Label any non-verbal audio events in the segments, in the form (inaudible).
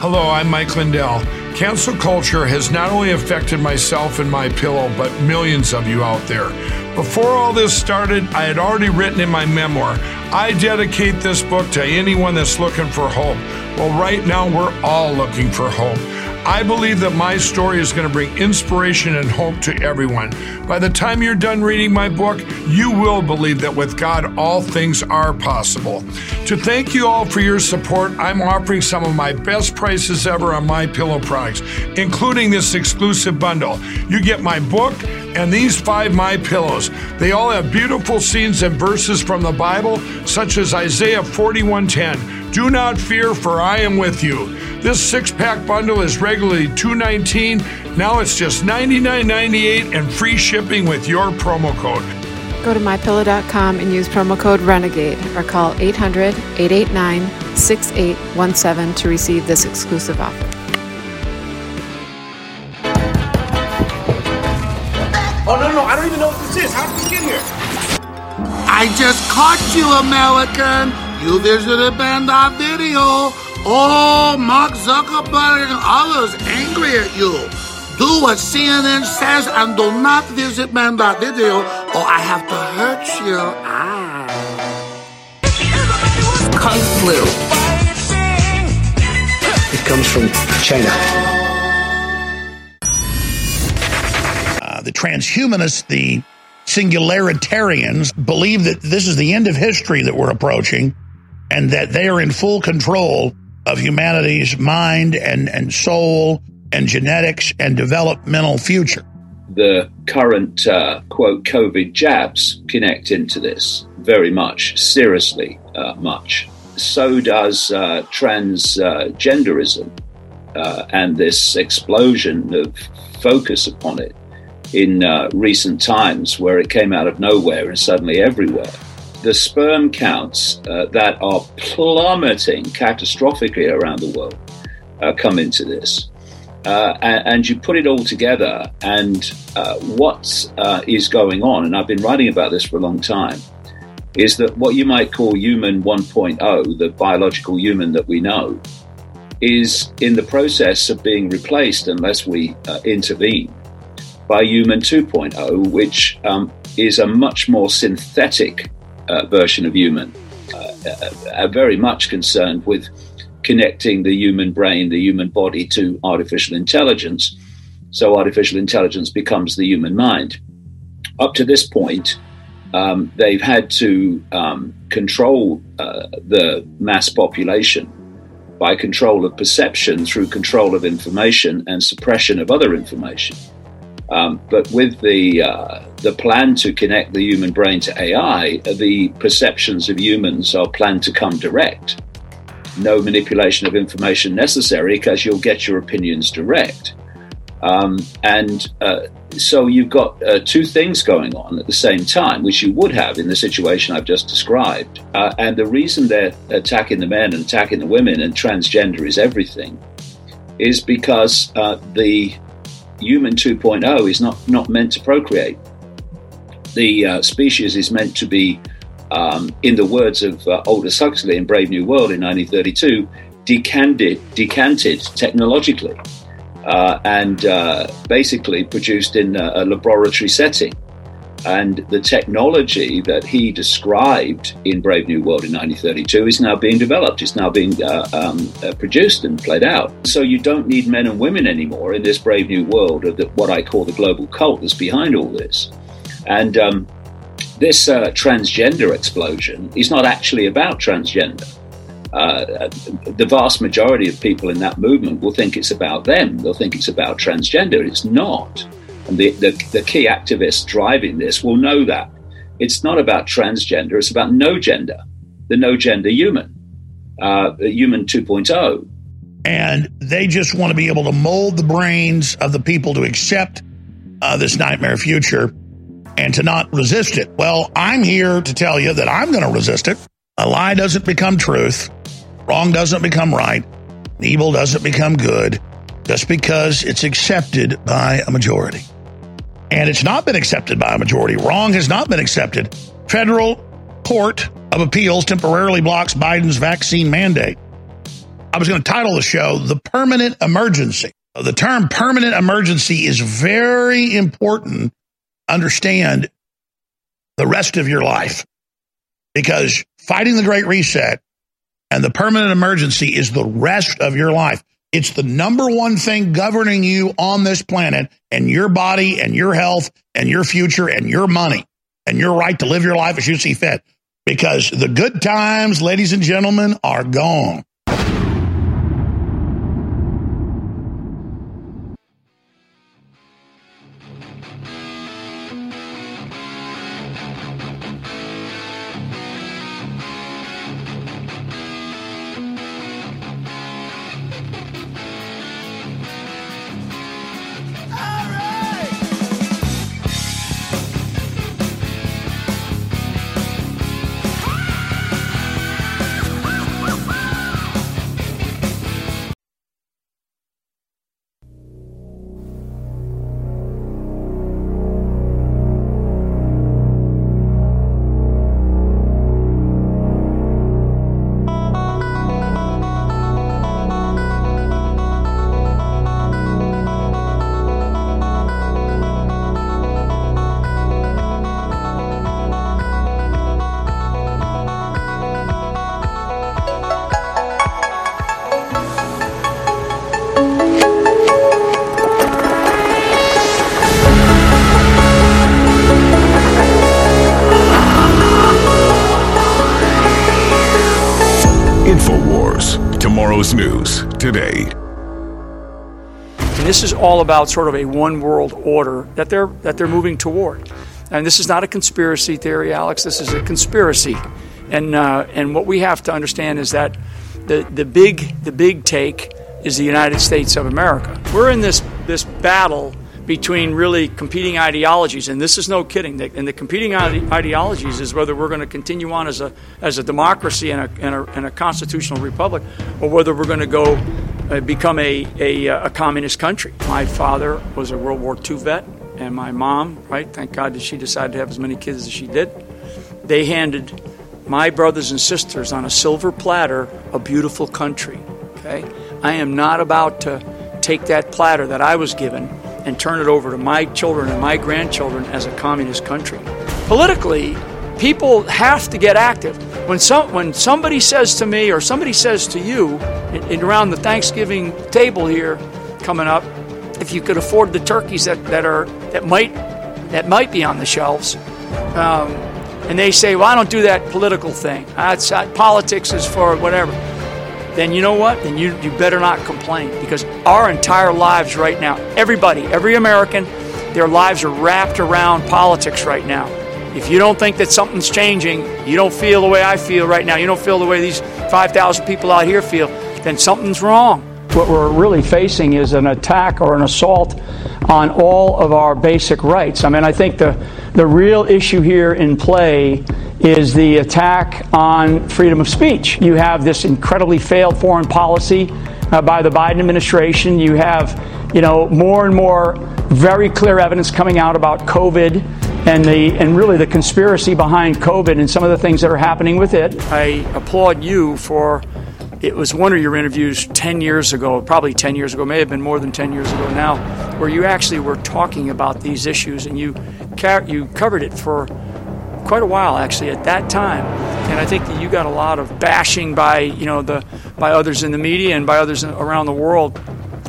Hello, I'm Mike Lindell. Cancel culture has not only affected myself and my pillow, but millions of you out there. Before all this started, I had already written in my memoir, I dedicate this book to anyone that's looking for hope. Well, right now, we're all looking for hope. I believe that my story is going to bring inspiration and hope to everyone. By the time you're done reading my book, you will believe that with God, all things are possible. To thank you all for your support, I'm offering some of my best prices ever on my pillow products, including this exclusive bundle. You get my book and these five my pillows. They all have beautiful scenes and verses from the Bible, such as Isaiah 41:10. Do not fear, for I am with you. This six pack bundle is regularly 219. Now it's just $99.98 and free shipping with your promo code. Go to mypillow.com and use promo code RENEGADE or call 800 889 6817 to receive this exclusive offer. Oh, no, no, I don't even know what this is. How did we get here? I just caught you, American. You visit visited Banda Video. Oh, Mark Zuckerberg and others angry at you. Do what CNN says and do not visit Banned.video or I have to hurt you. Ah. Kung flu. It comes from China. Uh, the transhumanists, the singularitarians, believe that this is the end of history that we're approaching and that they are in full control of humanity's mind and, and soul and genetics and developmental future. The current, uh, quote, COVID jabs connect into this very much, seriously uh, much. So does uh, transgenderism uh, and this explosion of focus upon it in uh, recent times where it came out of nowhere and suddenly everywhere the sperm counts uh, that are plummeting catastrophically around the world uh, come into this. Uh, and, and, you put it all together, and uh, what uh, is going on, and I've been writing about this for a long time, is that what you might call human 1.0, the biological human that we know, is in the process of being replaced unless we uh, intervene by human 2.0, which um, is a much more synthetic uh, version of human uh, are very much concerned with connecting the human brain, the human body to artificial intelligence. So artificial intelligence becomes the human mind. Up to this point, um, they've had to um, control uh, the mass population by control of perception through control of information and suppression of other information. Um, but with the uh, the plan to connect the human brain to AI, the perceptions of humans are planned to come direct. No manipulation of information necessary because you'll get your opinions direct. Um, and uh, so you've got uh, two things going on at the same time, which you would have in the situation I've just described. Uh, and the reason they're attacking the men and attacking the women and transgender is everything is because uh, the human 2.0 is not, not meant to procreate. The uh, species is meant to be, um, in the words of uh, Aldous Huxley in Brave New World in 1932, decanted, decanted technologically uh, and uh, basically produced in a, a laboratory setting. And the technology that he described in Brave New World in 1932 is now being developed. It's now being uh, um, uh, produced and played out. So you don't need men and women anymore in this Brave New World of the, what I call the global cult that's behind all this. And um, this uh, transgender explosion is not actually about transgender. Uh, the vast majority of people in that movement will think it's about them. They'll think it's about transgender. It's not. And the, the, the key activists driving this will know that. It's not about transgender, it's about no gender, the no gender human, uh, human 2.0. And they just want to be able to mold the brains of the people to accept uh, this nightmare future and to not resist it. Well, I'm here to tell you that I'm going to resist it. A lie doesn't become truth, wrong doesn't become right, evil doesn't become good just because it's accepted by a majority and it's not been accepted by a majority. Wrong has not been accepted. Federal Court of Appeals temporarily blocks Biden's vaccine mandate. I was going to title the show The Permanent Emergency. The term permanent emergency is very important. Understand the rest of your life because fighting the Great Reset and the permanent emergency is the rest of your life. It's the number one thing governing you on this planet and your body and your health and your future and your money and your right to live your life as you see fit. Because the good times, ladies and gentlemen, are gone. Today. And this is all about sort of a one world order that they're that they're moving toward. And this is not a conspiracy theory, Alex. This is a conspiracy. And uh, and what we have to understand is that the the big the big take is the United States of America. We're in this this battle between really competing ideologies, and this is no kidding. And the competing ideologies is whether we're going to continue on as a as a democracy and a, and a, and a constitutional republic, or whether we're going to go uh, become a, a, uh, a communist country. My father was a World War II vet, and my mom, right? Thank God that she decided to have as many kids as she did. They handed my brothers and sisters on a silver platter a beautiful country. Okay, I am not about to take that platter that I was given and turn it over to my children and my grandchildren as a communist country. Politically, people have to get active. When some when somebody says to me or somebody says to you in, in around the Thanksgiving table here coming up, if you could afford the turkeys that, that are that might that might be on the shelves, um, and they say, "Well, I don't do that political thing. That's, uh, politics is for whatever." Then you know what? Then you, you better not complain because our entire lives right now, everybody, every American, their lives are wrapped around politics right now. If you don't think that something's changing, you don't feel the way I feel right now, you don't feel the way these 5,000 people out here feel, then something's wrong. What we're really facing is an attack or an assault on all of our basic rights. I mean, I think the, the real issue here in play is the attack on freedom of speech. You have this incredibly failed foreign policy uh, by the Biden administration. You have, you know, more and more very clear evidence coming out about COVID and the and really the conspiracy behind COVID and some of the things that are happening with it. I applaud you for it was one of your interviews 10 years ago, probably 10 years ago, may have been more than 10 years ago now, where you actually were talking about these issues and you you covered it for quite a while actually at that time. And I think that you got a lot of bashing by you know the by others in the media and by others around the world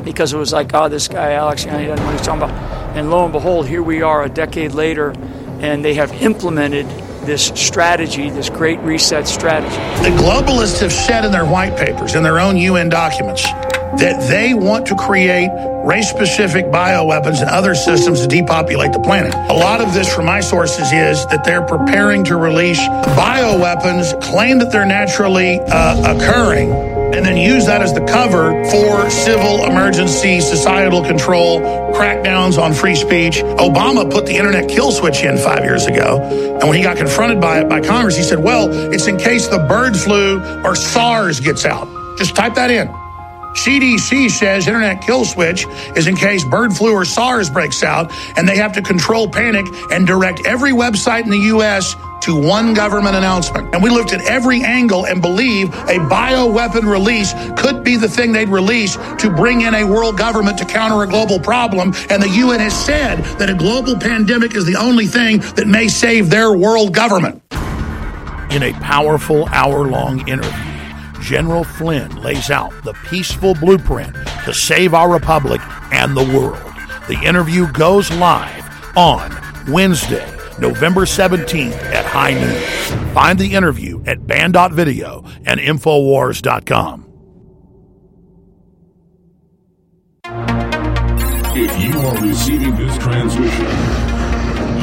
because it was like, oh, this guy Alex, you know, he doesn't know what he's talking about. And lo and behold, here we are a decade later, and they have implemented this strategy, this great reset strategy. The globalists have said in their white papers, in their own UN documents, that they want to create race specific bioweapons and other systems to depopulate the planet. A lot of this from my sources is that they're preparing to release bioweapons, claim that they're naturally uh, occurring, and then use that as the cover for civil emergency, societal control, crackdowns on free speech. Obama put the internet kill switch in five years ago. And when he got confronted by it by Congress, he said, well, it's in case the bird flu or SARS gets out. Just type that in. CDC says internet kill switch is in case bird flu or SARS breaks out and they have to control panic and direct every website in the U.S. to one government announcement. And we looked at every angle and believe a bioweapon release could be the thing they'd release to bring in a world government to counter a global problem. And the UN has said that a global pandemic is the only thing that may save their world government. In a powerful hour long interview, General Flynn lays out the peaceful blueprint to save our republic and the world. The interview goes live on Wednesday, November 17th at high noon. Find the interview at banned.video and Infowars.com. If you are receiving this transmission,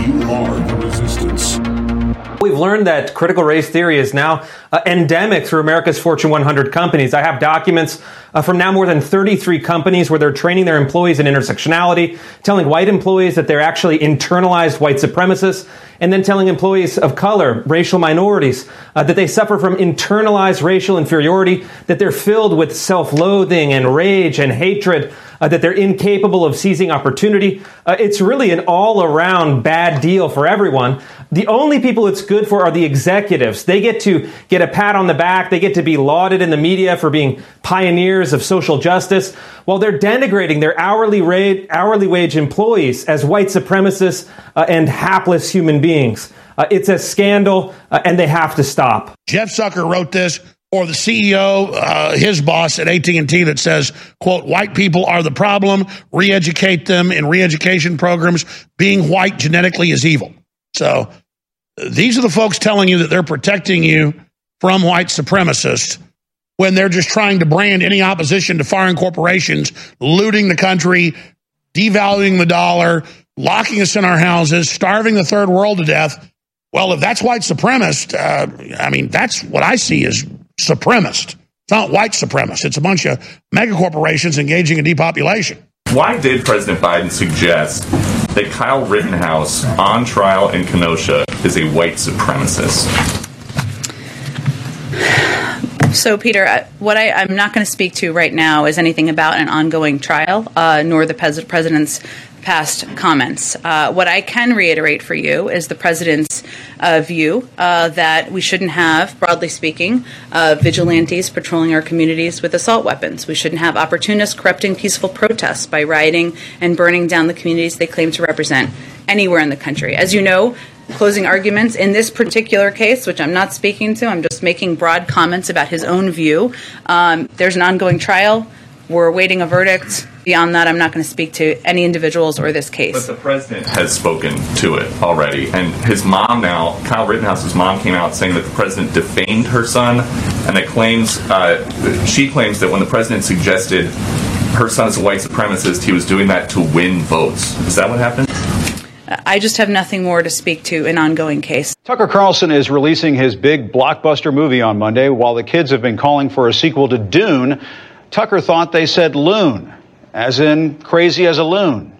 you are the resistance. We've learned that critical race theory is now uh, endemic through America's Fortune 100 companies. I have documents uh, from now more than 33 companies where they're training their employees in intersectionality, telling white employees that they're actually internalized white supremacists, and then telling employees of color, racial minorities, uh, that they suffer from internalized racial inferiority, that they're filled with self loathing and rage and hatred. Uh, that they're incapable of seizing opportunity. Uh, it's really an all around bad deal for everyone. The only people it's good for are the executives. They get to get a pat on the back. They get to be lauded in the media for being pioneers of social justice, while they're denigrating their hourly rate, hourly wage employees as white supremacists uh, and hapless human beings. Uh, it's a scandal, uh, and they have to stop. Jeff Zucker wrote this, or the CEO, uh, his boss at AT&T that says, quote, white people are the problem, re-educate them in re-education programs. Being white genetically is evil. So these are the folks telling you that they're protecting you from white supremacists when they're just trying to brand any opposition to foreign corporations, looting the country, devaluing the dollar, locking us in our houses, starving the third world to death. Well, if that's white supremacist, uh, I mean, that's what I see as supremacist. It's not white supremacist. It's a bunch of mega corporations engaging in depopulation. Why did President Biden suggest that Kyle Rittenhouse on trial in Kenosha is a white supremacist? So, Peter, uh, what I, am not going to speak to right now is anything about an ongoing trial, uh, nor the pres- president's past comments. Uh, what I can reiterate for you is the president's uh, view uh, that we shouldn't have, broadly speaking, uh, vigilantes patrolling our communities with assault weapons. We shouldn't have opportunists corrupting peaceful protests by rioting and burning down the communities they claim to represent anywhere in the country. As you know, closing arguments in this particular case, which I'm not speaking to. I'm just making broad comments about his own view. Um, there's an ongoing trial. We're awaiting a verdict. Beyond that, I'm not going to speak to any individuals or this case. But the president has spoken to it already. And his mom now, Kyle Rittenhouse's mom, came out saying that the president defamed her son. And that claims, uh, she claims that when the president suggested her son is a white supremacist, he was doing that to win votes. Is that what happened? I just have nothing more to speak to an ongoing case. Tucker Carlson is releasing his big blockbuster movie on Monday. While the kids have been calling for a sequel to Dune, Tucker thought they said loon, as in crazy as a loon.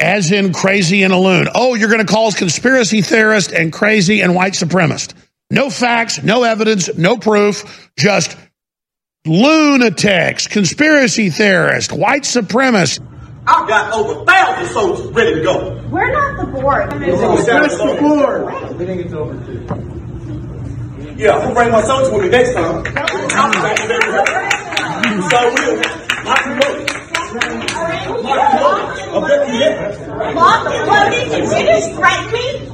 As in crazy and a loon. Oh, you're going to call us conspiracy theorist and crazy and white supremacist. No facts, no evidence, no proof, just lunatics, conspiracy theorist, white supremacist. I've got over a thousand soldiers ready to go. We're not the board. That's the board. We didn't get to over two. Yeah, I'm gonna bring my soldiers with me next time. So me.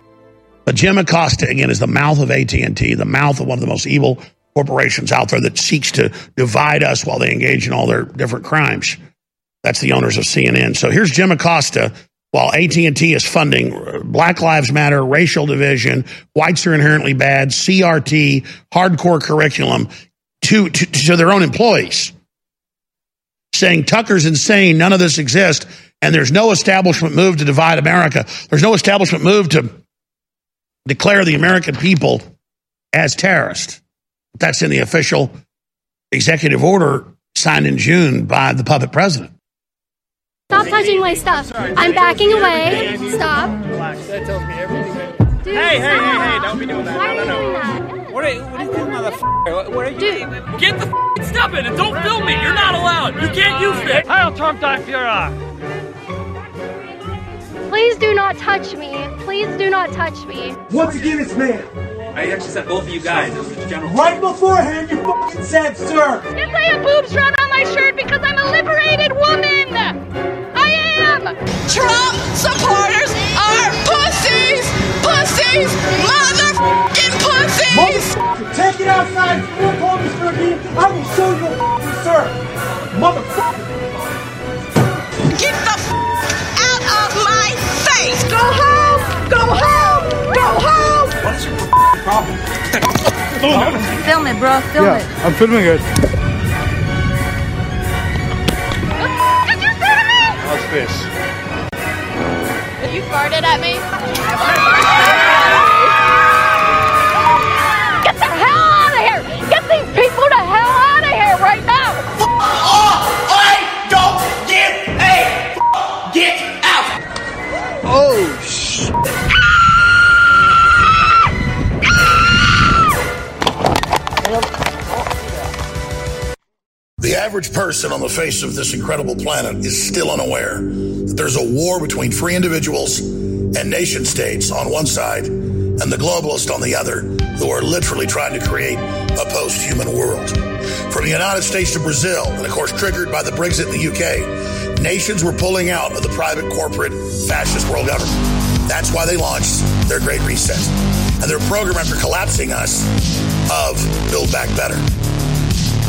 But Jim Acosta again is the mouth of AT&T, the mouth of one of the most evil corporations out there that seeks to divide us while they engage in all their different crimes. That's the owners of CNN. So here's Jim Acosta. While AT&T is funding Black Lives Matter, racial division, whites are inherently bad, CRT, hardcore curriculum to, to, to their own employees, saying Tucker's insane, none of this exists, and there's no establishment move to divide America. There's no establishment move to declare the American people as terrorists. That's in the official executive order signed in June by the puppet president. Stop touching my stuff. I'm backing away. Stop. That tells me everything. Dude, hey, hey, hey, stop. hey, don't be doing that. Why no, are no, you no. Doing that? What are you, what are you doing, motherfucker? What, what are you Dude. Get the f***ing stuff in and don't film me. You're not allowed. You can't use it. Heil Trump, Dein Führer. Please do not touch me. Please do not touch me. Once again, it's man. I actually said both of you guys. It was a general. Right beforehand, you fucking said, sir. Yes, I have boobs drawn on my shirt because I'm a liberated woman. I am. Trump supporters are pussies! Pussies! Motherfucking pussies! Motherfucker, take it outside. If you want to call me for a meeting, I will show you a fucking sir. Motherfucker. Get the f- out of my face! Go home! Go home! Go home! What is your problem? Film it, bro. Film yeah, it. I'm filming it. What Did you say to me? How's this? You farted at me? Oh, shit. The average person on the face of this incredible planet is still unaware that there's a war between free individuals and nation states on one side and the globalists on the other who are literally trying to create a post human world. From the United States to Brazil, and of course, triggered by the Brexit in the UK, nations were pulling out of the private corporate fascist world government. That's why they launched their Great Reset and their program after collapsing us of Build Back Better.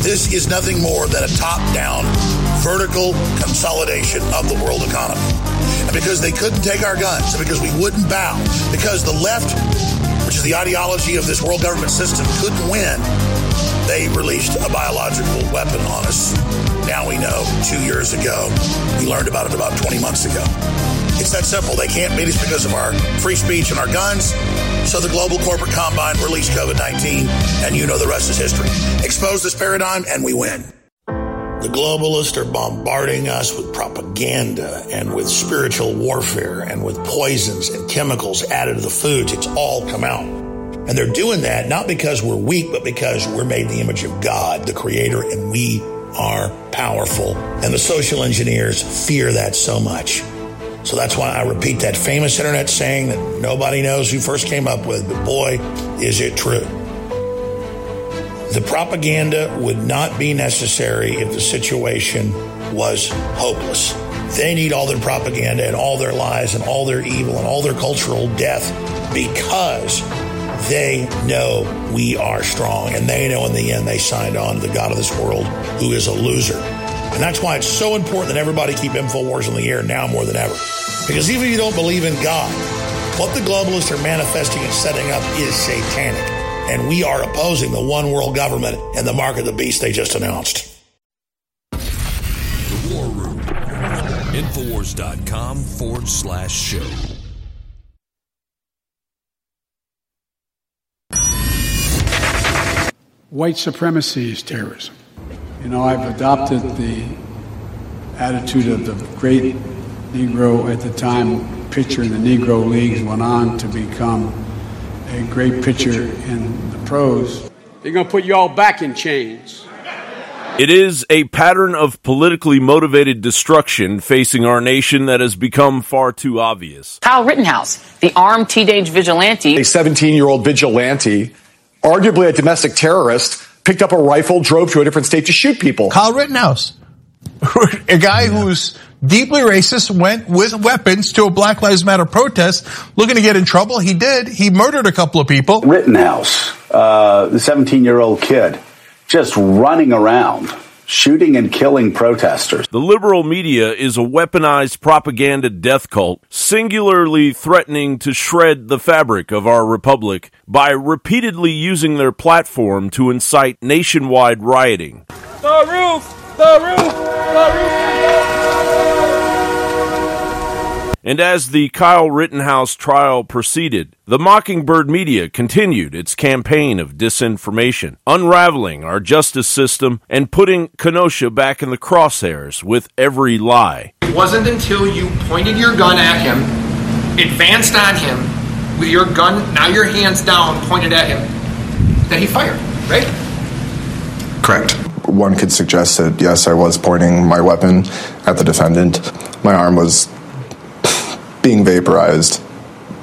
This is nothing more than a top down vertical consolidation of the world economy. And because they couldn't take our guns, and because we wouldn't bow, because the left, which is the ideology of this world government system, couldn't win, they released a biological weapon on us. Now we know two years ago. We learned about it about 20 months ago. It's that simple. They can't beat us because of our free speech and our guns. So the global corporate combine released COVID 19, and you know the rest is history. Expose this paradigm, and we win. The globalists are bombarding us with propaganda and with spiritual warfare and with poisons and chemicals added to the foods. It's all come out. And they're doing that not because we're weak, but because we're made the image of God, the creator, and we are powerful. And the social engineers fear that so much. So that's why I repeat that famous internet saying that nobody knows who first came up with, but boy, is it true. The propaganda would not be necessary if the situation was hopeless. They need all their propaganda and all their lies and all their evil and all their cultural death because they know we are strong and they know in the end they signed on to the God of this world who is a loser. And that's why it's so important that everybody keep InfoWars on the air now more than ever. Because even if you don't believe in God, what the globalists are manifesting and setting up is satanic. And we are opposing the one world government and the mark of the beast they just announced. The War Room. Infowars.com forward slash show. White supremacy is terrorism. You know, I've adopted the attitude of the great Negro at the time pitcher in the Negro Leagues, went on to become a great pitcher in the pros. They're going to put you all back in chains. It is a pattern of politically motivated destruction facing our nation that has become far too obvious. Kyle Rittenhouse, the armed teenage vigilante. A 17 year old vigilante, arguably a domestic terrorist, picked up a rifle, drove to a different state to shoot people. Kyle Rittenhouse, (laughs) a guy who's deeply racist, went with weapons to a Black Lives Matter protest looking to get in trouble. He did. He murdered a couple of people. Rittenhouse, uh, the 17 year old kid, just running around. Shooting and killing protesters. The liberal media is a weaponized propaganda death cult, singularly threatening to shred the fabric of our republic by repeatedly using their platform to incite nationwide rioting. The roof! The roof! The roof! And as the Kyle Rittenhouse trial proceeded, the Mockingbird media continued its campaign of disinformation, unraveling our justice system and putting Kenosha back in the crosshairs with every lie. It wasn't until you pointed your gun at him, advanced on him, with your gun, now your hands down, pointed at him, that he fired, right? Correct. One could suggest that, yes, I was pointing my weapon at the defendant. My arm was being vaporized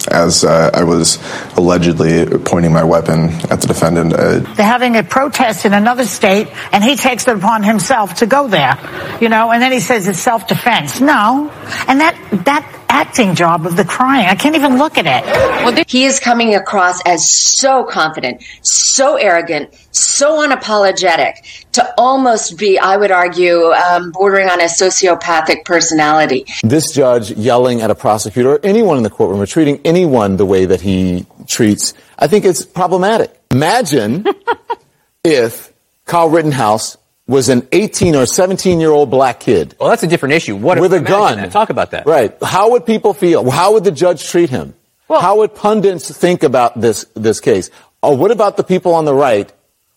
as uh, I was allegedly pointing my weapon at the defendant. Uh, They're having a protest in another state, and he takes it upon himself to go there, you know, and then he says it's self-defense. No, and that that acting job of the crying, I can't even look at it. Well, he is coming across as so confident, so arrogant, so unapologetic, to almost be, I would argue, um, bordering on a sociopathic personality. This judge yelling at a prosecutor or anyone in the courtroom or treating anyone the way that he treats, I think it's problematic. Imagine (laughs) if Kyle Rittenhouse was an 18 or 17 year old black kid. Well, that's a different issue. What with a gun? that. Talk about that. Right. How would people feel? How would the judge treat him? How would pundits think about this this case? Or what about the people on the right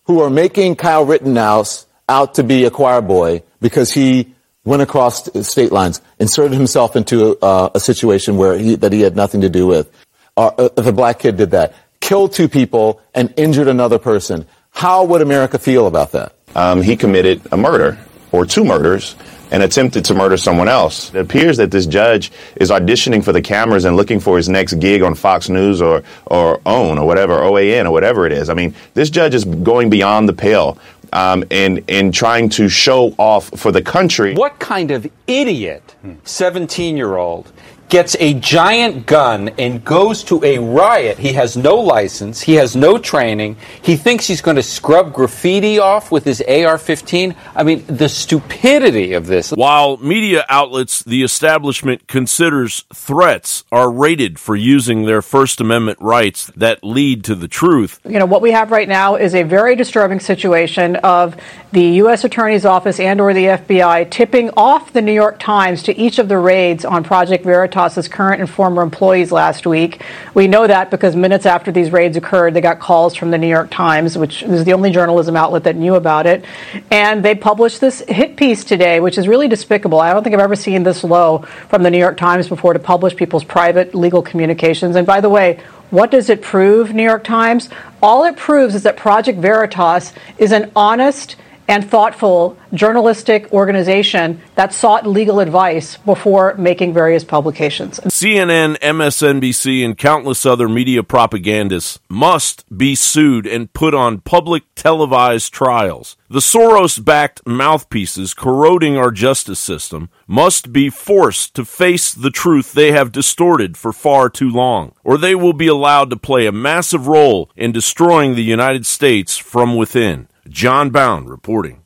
who are making Kyle Rittenhouse out to be a choir boy because he went across state lines, inserted himself into uh, a situation where he, that he had nothing to do with? Or uh, if a black kid did that, killed two people and injured another person, how would America feel about that? Um, he committed a murder or two murders and attempted to murder someone else. It appears that this judge is auditioning for the cameras and looking for his next gig on Fox News or, or OWN or whatever, OAN or whatever it is. I mean, this judge is going beyond the pale um, and, and trying to show off for the country. What kind of idiot 17 year old gets a giant gun and goes to a riot? He has no license, he has no training, he thinks he's going to scrub graffiti off with his AR 15. I mean, the stupidity of this. While media outlets the establishment considers threats are rated for using their First Amendment rights that lead to the truth, you know what we have right now is a very disturbing situation of the U.S. Attorney's Office and or the FBI tipping off the New York Times to each of the raids on Project Veritas's current and former employees last week. We know that because minutes after these raids occurred, they got calls from the New York Times, which is the only journalism outlet that knew about it, and they published this hit piece today, which is really despicable. I don't think I've ever seen this low from the New York Times before to publish people's private legal communications. And by the way, what does it prove, New York Times? All it proves is that Project Veritas is an honest and thoughtful journalistic organization that sought legal advice before making various publications. CNN, MSNBC, and countless other media propagandists must be sued and put on public televised trials. The Soros backed mouthpieces corroding our justice system must be forced to face the truth they have distorted for far too long, or they will be allowed to play a massive role in destroying the United States from within. John Bowne reporting.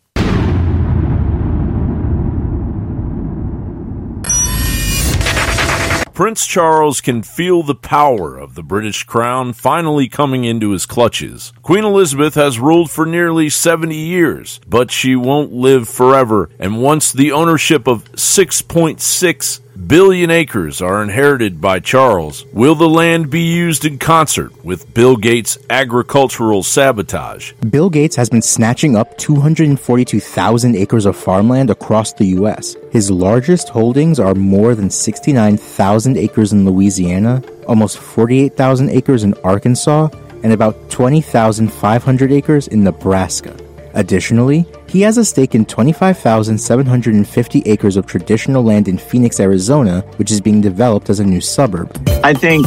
Prince Charles can feel the power of the British crown finally coming into his clutches. Queen Elizabeth has ruled for nearly 70 years, but she won't live forever, and once the ownership of 6.6 billion acres are inherited by Charles, will the land be used in concert with Bill Gates' agricultural sabotage? Bill Gates has been snatching up 242,000 acres of farmland across the U.S. His largest holdings are more than 69,000 acres in Louisiana, almost 48,000 acres in Arkansas, and about 20,500 acres in Nebraska. Additionally, he has a stake in 25,750 acres of traditional land in Phoenix, Arizona, which is being developed as a new suburb. I think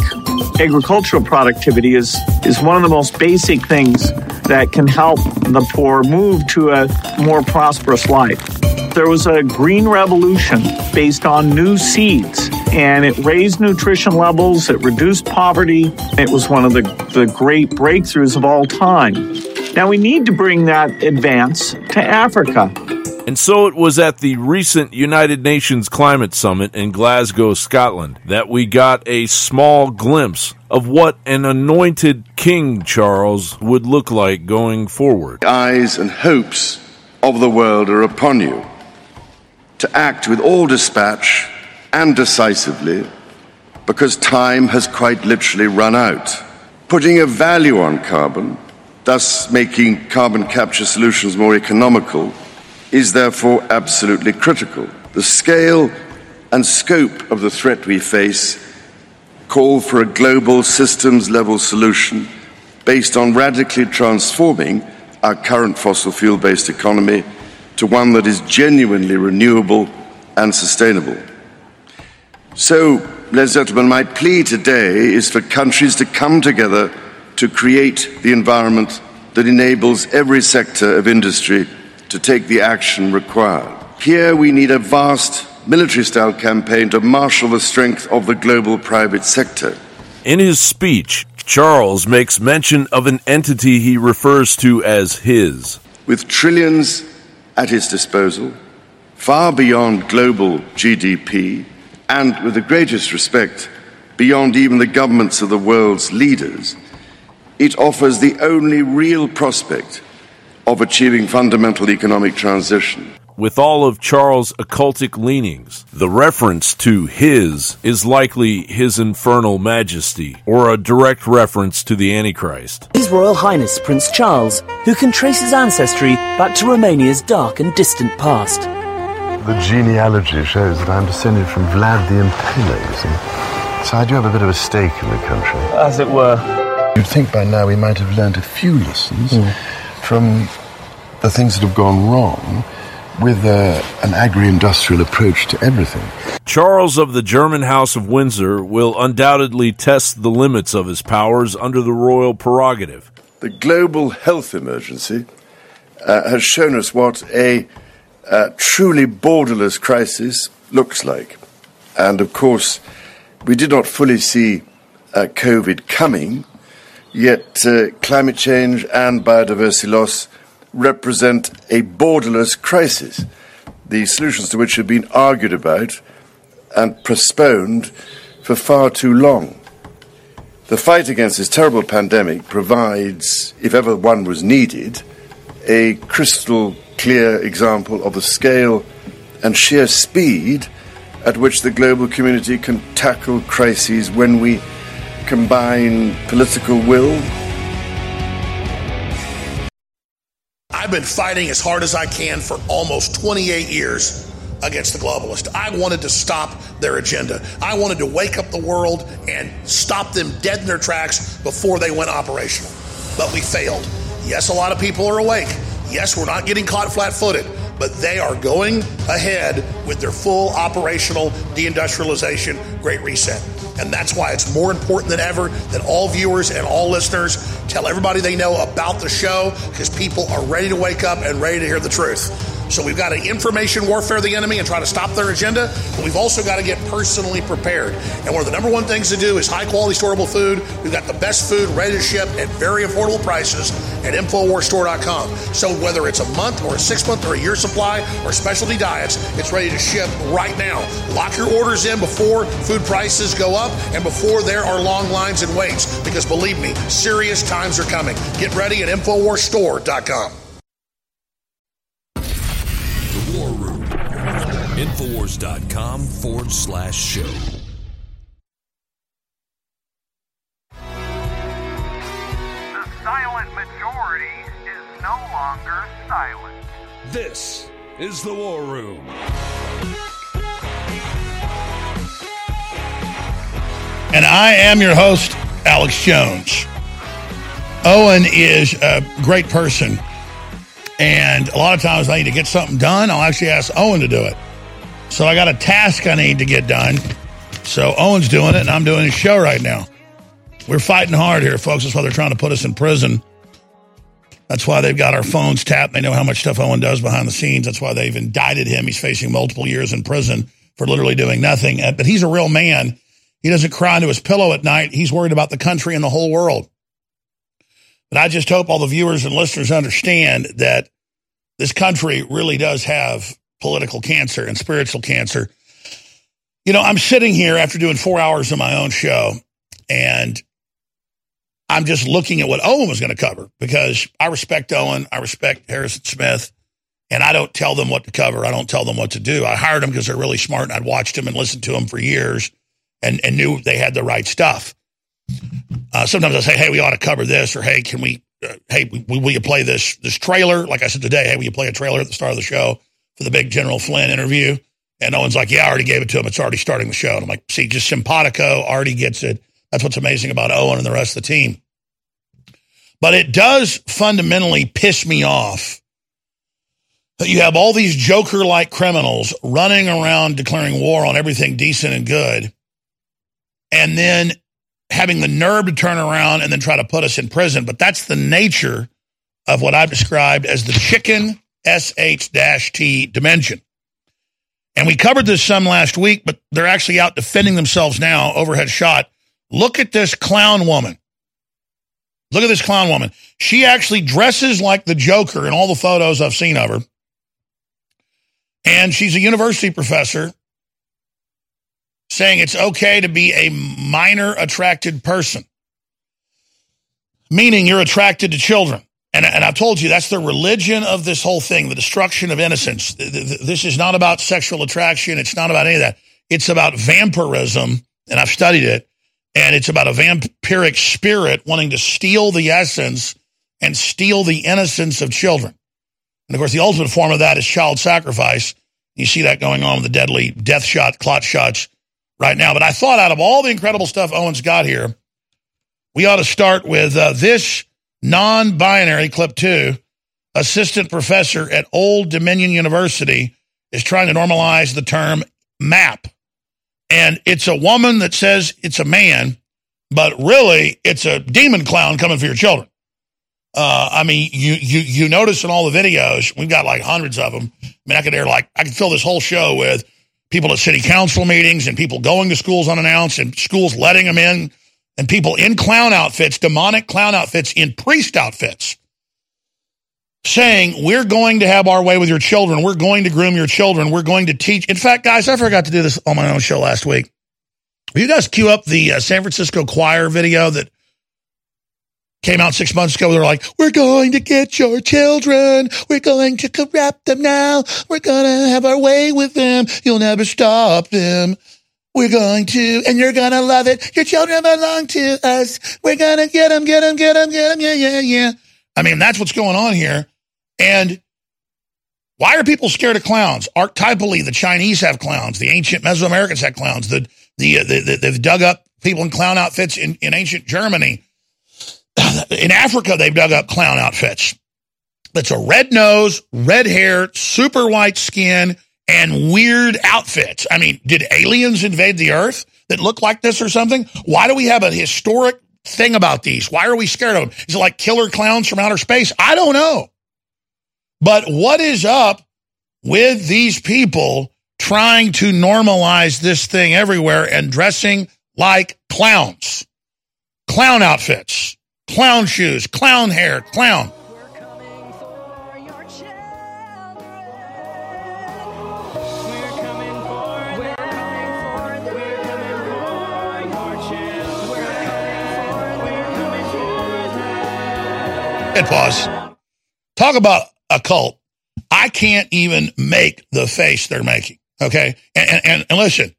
agricultural productivity is, is one of the most basic things that can help the poor move to a more prosperous life. There was a green revolution based on new seeds, and it raised nutrition levels, it reduced poverty. It was one of the, the great breakthroughs of all time. Now we need to bring that advance to Africa. And so it was at the recent United Nations Climate Summit in Glasgow, Scotland, that we got a small glimpse of what an anointed King Charles would look like going forward. The eyes and hopes of the world are upon you to act with all dispatch and decisively because time has quite literally run out. Putting a value on carbon, thus making carbon capture solutions more economical, is therefore absolutely critical. The scale and scope of the threat we face call for a global systems level solution based on radically transforming our current fossil fuel based economy to one that is genuinely renewable and sustainable. So, ladies and gentlemen, my plea today is for countries to come together to create the environment that enables every sector of industry to take the action required. Here we need a vast military style campaign to marshal the strength of the global private sector. In his speech, Charles makes mention of an entity he refers to as his. With trillions at his disposal, far beyond global GDP, and with the greatest respect, beyond even the governments of the world's leaders, it offers the only real prospect of achieving fundamental economic transition. With all of Charles' occultic leanings, the reference to his is likely his infernal majesty, or a direct reference to the Antichrist. His Royal Highness Prince Charles, who can trace his ancestry back to Romania's dark and distant past. The genealogy shows that I'm descended from Vlad the Impaler, you see. So I do have a bit of a stake in the country. As it were. You'd think by now we might have learned a few lessons from the things that have gone wrong with uh, an agri industrial approach to everything. Charles of the German House of Windsor will undoubtedly test the limits of his powers under the royal prerogative. The global health emergency uh, has shown us what a uh, truly borderless crisis looks like. And of course, we did not fully see uh, COVID coming, yet uh, climate change and biodiversity loss represent a borderless crisis, the solutions to which have been argued about and postponed for far too long. The fight against this terrible pandemic provides, if ever one was needed, a crystal clear example of the scale and sheer speed at which the global community can tackle crises when we combine political will I've been fighting as hard as I can for almost 28 years against the globalists. I wanted to stop their agenda. I wanted to wake up the world and stop them dead in their tracks before they went operational. But we failed. Yes, a lot of people are awake. Yes, we're not getting caught flat footed, but they are going ahead with their full operational deindustrialization, great reset. And that's why it's more important than ever that all viewers and all listeners tell everybody they know about the show because people are ready to wake up and ready to hear the truth. So we've got to information warfare the enemy and try to stop their agenda, but we've also got to get personally prepared. And one of the number one things to do is high quality storable food. We've got the best food ready to ship at very affordable prices at InfoWarsStore.com. So whether it's a month or a six month or a year supply or specialty diets, it's ready to ship right now. Lock your orders in before food prices go up and before there are long lines and waits because believe me, serious times are coming. Get ready at InfoWarsStore.com. Infowars.com forward slash show. The silent majority is no longer silent. This is the War Room. And I am your host, Alex Jones. Owen is a great person. And a lot of times I need to get something done, I'll actually ask Owen to do it. So I got a task I need to get done. So Owen's doing it, and I'm doing his show right now. We're fighting hard here, folks. That's why they're trying to put us in prison. That's why they've got our phones tapped. They know how much stuff Owen does behind the scenes. That's why they've indicted him. He's facing multiple years in prison for literally doing nothing. Uh, But he's a real man. He doesn't cry into his pillow at night. He's worried about the country and the whole world. But I just hope all the viewers and listeners understand that this country really does have political cancer and spiritual cancer. You know, I'm sitting here after doing four hours of my own show, and I'm just looking at what Owen was going to cover because I respect Owen, I respect Harrison Smith, and I don't tell them what to cover. I don't tell them what to do. I hired them because they're really smart, and I'd watched them and listened to them for years, and, and knew they had the right stuff. Uh, sometimes I say, "Hey, we ought to cover this," or "Hey, can we? Uh, hey, will, will you play this this trailer?" Like I said today, "Hey, will you play a trailer at the start of the show for the big General Flynn interview?" And Owen's like, "Yeah, I already gave it to him. It's already starting the show." And I'm like, "See, just simpatico already gets it." That's what's amazing about Owen and the rest of the team. But it does fundamentally piss me off that you have all these Joker like criminals running around declaring war on everything decent and good. and then having the nerve to turn around and then try to put us in prison. But that's the nature of what I've described as the chicken SH-T dimension. And we covered this some last week, but they're actually out defending themselves now, overhead shot. Look at this clown woman. Look at this clown woman. She actually dresses like the Joker in all the photos I've seen of her. And she's a university professor saying it's okay to be a minor attracted person, meaning you're attracted to children. And, and I've told you that's the religion of this whole thing, the destruction of innocence. This is not about sexual attraction. It's not about any of that. It's about vampirism, and I've studied it. And it's about a vampiric spirit wanting to steal the essence and steal the innocence of children. And of course, the ultimate form of that is child sacrifice. You see that going on with the deadly death shot, clot shots right now. But I thought out of all the incredible stuff Owen's got here, we ought to start with uh, this non binary clip two. Assistant professor at Old Dominion University is trying to normalize the term MAP. And it's a woman that says it's a man, but really it's a demon clown coming for your children. Uh, I mean, you, you, you notice in all the videos, we've got like hundreds of them. I mean, I could air like, I could fill this whole show with people at city council meetings and people going to schools unannounced and schools letting them in and people in clown outfits, demonic clown outfits, in priest outfits, saying, We're going to have our way with your children. We're going to groom your children. We're going to teach. In fact, guys, I forgot to do this on my own show last week. Will you guys cue up the uh, San Francisco choir video that came out six months ago. They're like, we're going to get your children. We're going to corrupt them now. We're going to have our way with them. You'll never stop them. We're going to, and you're going to love it. Your children belong to us. We're going to get them, get them, get them, get them. Yeah, yeah, yeah. I mean, that's what's going on here. And why are people scared of clowns? Archetypally, the Chinese have clowns. The ancient Mesoamericans had clowns. The, the, uh, the, the they've dug up people in clown outfits in, in ancient Germany. (clears throat) In Africa, they've dug up clown outfits. That's a red nose, red hair, super white skin, and weird outfits. I mean, did aliens invade the earth that look like this or something? Why do we have a historic thing about these? Why are we scared of them? Is it like killer clowns from outer space? I don't know. But what is up with these people trying to normalize this thing everywhere and dressing like clowns? Clown outfits, clown shoes, clown hair, clown. Pause. Talk about a cult. I can't even make the face they're making. Okay. And, and, and listen,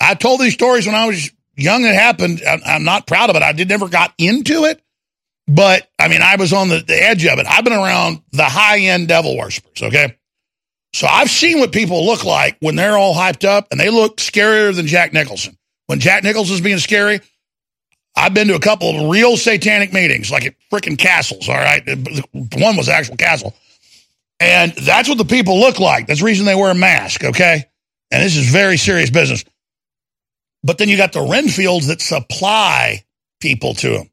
I told these stories when I was young. It happened. I'm, I'm not proud of it. I did never got into it, but I mean, I was on the, the edge of it. I've been around the high end devil worshippers. Okay. So I've seen what people look like when they're all hyped up and they look scarier than Jack Nicholson. When Jack Nicholson's being scary, I've been to a couple of real satanic meetings, like at freaking castles, all right? One was actual castle. And that's what the people look like. That's the reason they wear a mask, okay? And this is very serious business. But then you got the Renfields that supply people to them.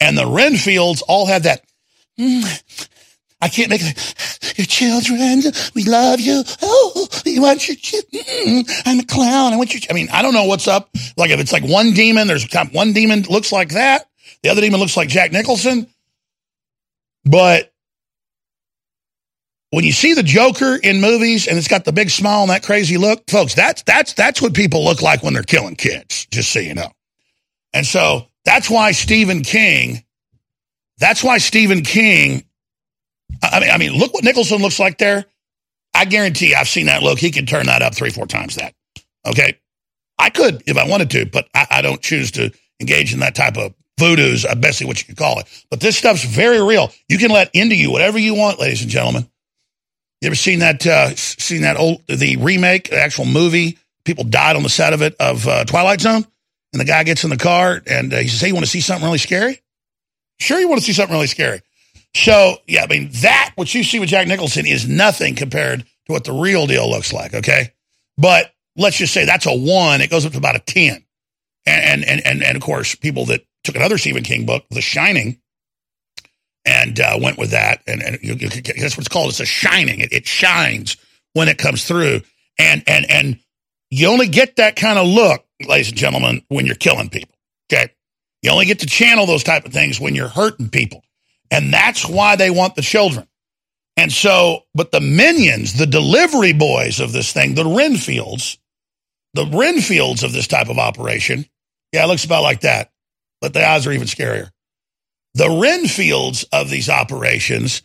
And the Renfields all have that, I can't make it. Your children, we love you. Oh, you want your mm, I'm a clown. I want your. I mean, I don't know what's up. Like if it's like one demon, there's one demon looks like that. The other demon looks like Jack Nicholson. But when you see the Joker in movies and it's got the big smile and that crazy look, folks, that's that's that's what people look like when they're killing kids. Just so you know. And so that's why Stephen King. That's why Stephen King I mean, I mean, look what Nicholson looks like there. I guarantee I've seen that look. He can turn that up three, four times that. Okay. I could if I wanted to, but I, I don't choose to engage in that type of voodoo's, uh, basically what you could call it. But this stuff's very real. You can let into you whatever you want, ladies and gentlemen. You ever seen that? Uh, seen that old the remake, the actual movie? People died on the set of it of uh, Twilight Zone, and the guy gets in the car and uh, he says, "Hey, you want to see something really scary? Sure, you want to see something really scary. So, yeah, I mean, that, what you see with Jack Nicholson is nothing compared to what the real deal looks like, okay? But let's just say that's a one. It goes up to about a 10. And, and and and of course people that took another Stephen King book, The Shining, and uh, went with that, and, and you, you, that's what it's called. It's a shining. It, it shines when it comes through, and and and you only get that kind of look, ladies and gentlemen, when you're killing people. Okay, you only get to channel those type of things when you're hurting people, and that's why they want the children. And so, but the minions, the delivery boys of this thing, the Renfields, the Renfields of this type of operation, yeah, it looks about like that, but the eyes are even scarier. The Renfields of these operations,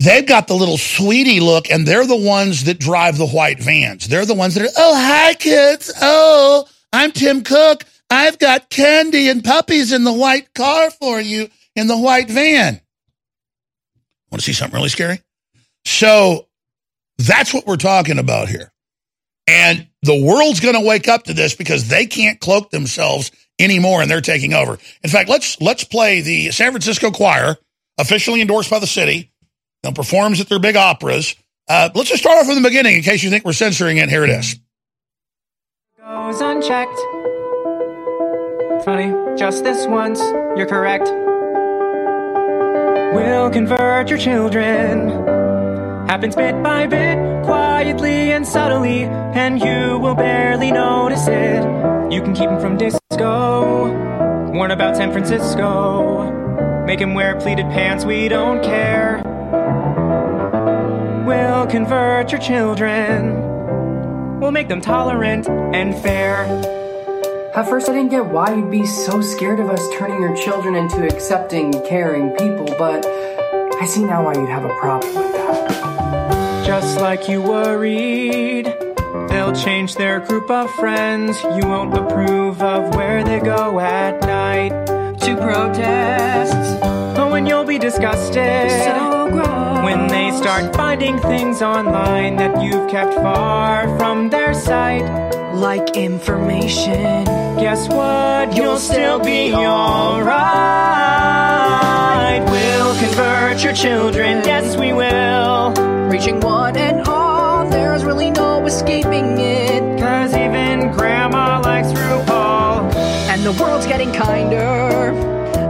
they've got the little sweetie look, and they're the ones that drive the white vans. They're the ones that are, oh, hi, kids. Oh, I'm Tim Cook. I've got candy and puppies in the white car for you in the white van. Want to see something really scary? So that's what we're talking about here. And the world's going to wake up to this because they can't cloak themselves anymore and they're taking over. In fact, let's let's play the San Francisco Choir, officially endorsed by the city, know, performs at their big operas. Uh, let's just start off from the beginning in case you think we're censoring it. Here it is. Goes unchecked. Funny, just this once, you're correct. We'll convert your children. Happens bit by bit, quietly and subtly, and you will barely notice it. You can keep him from disco, warn about San Francisco. Make him wear pleated pants, we don't care. We'll convert your children. We'll make them tolerant and fair. At first, I didn't get why you'd be so scared of us turning your children into accepting, caring people, but I see now why you'd have a problem with that. Just like you worried, they'll change their group of friends. You won't approve of where they go at night to protest. Oh, and you'll be disgusted So gross. when they start finding things online that you've kept far from their sight. Like information. Guess what? You'll still be alright. We'll convert your children, yes, we will. Reaching one and all, there's really no escaping it. Cause even grandma likes RuPaul. And the world's getting kinder.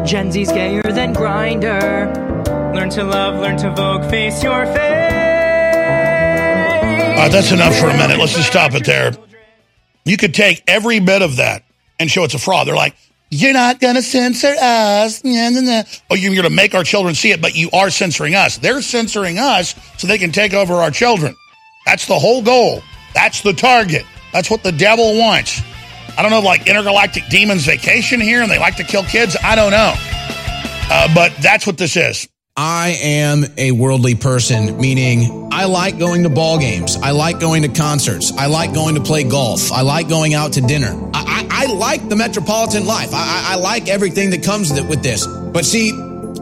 Gen Z's gayer than Grindr. Learn to love, learn to vogue, face your face. Uh, that's enough for a minute. Let's just stop it there. You could take every bit of that and show it's a fraud. They're like, you're not going to censor us. Nah, nah, nah. Oh, you're going to make our children see it, but you are censoring us. They're censoring us so they can take over our children. That's the whole goal. That's the target. That's what the devil wants. I don't know, like intergalactic demons vacation here and they like to kill kids. I don't know. Uh, but that's what this is. I am a worldly person, meaning I like going to ball games. I like going to concerts. I like going to play golf. I like going out to dinner. I, I, I like the metropolitan life. I, I, like everything that comes with with this. But see,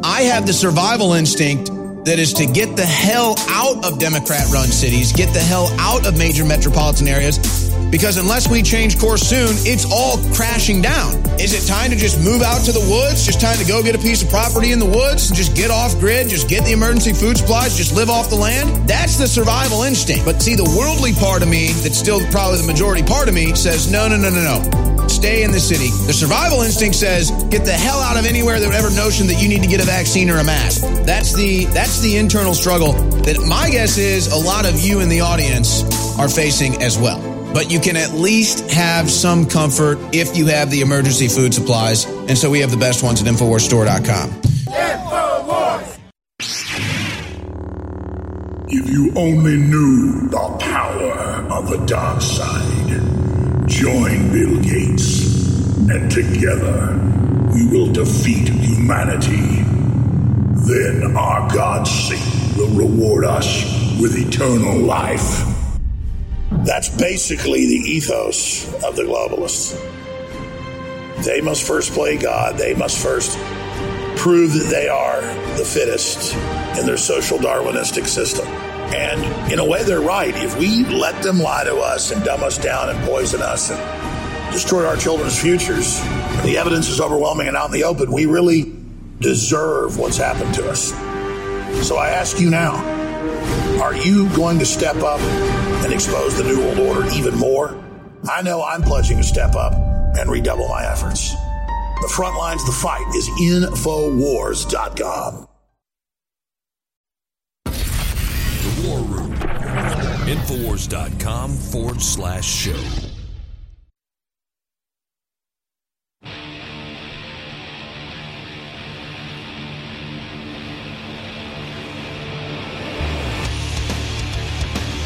I have the survival instinct that is to get the hell out of Democrat run cities, get the hell out of major metropolitan areas, because unless we change course soon, it's all crashing down. Is it time to just move out to the woods? Just time to go get a piece of property in the woods and just get off grid, just get the emergency food supplies, just live off the land? That's the survival instinct. But see, the worldly part of me, that's still probably the majority part of me, says no, no, no, no, no. Stay in the city. The survival instinct says get the hell out of anywhere that ever notion that you need to get a vaccine or a mask. That's the that's the internal struggle that my guess is a lot of you in the audience are facing as well. But you can at least have some comfort if you have the emergency food supplies. And so we have the best ones at InfoWarsStore.com. InfoWars! If you only knew the power of the dark side, join Bill Gates, and together we will defeat humanity. Then our God Satan will reward us with eternal life. That's basically the ethos of the globalists. They must first play God. They must first prove that they are the fittest in their social Darwinistic system. And in a way, they're right. If we let them lie to us and dumb us down and poison us and destroy our children's futures, the evidence is overwhelming and out in the open. We really deserve what's happened to us. So I ask you now are you going to step up and expose the New World Order even more? I know I'm pledging to step up and redouble my efforts. The front lines of the fight is Infowars.com. The War Room. Infowars.com forward slash show.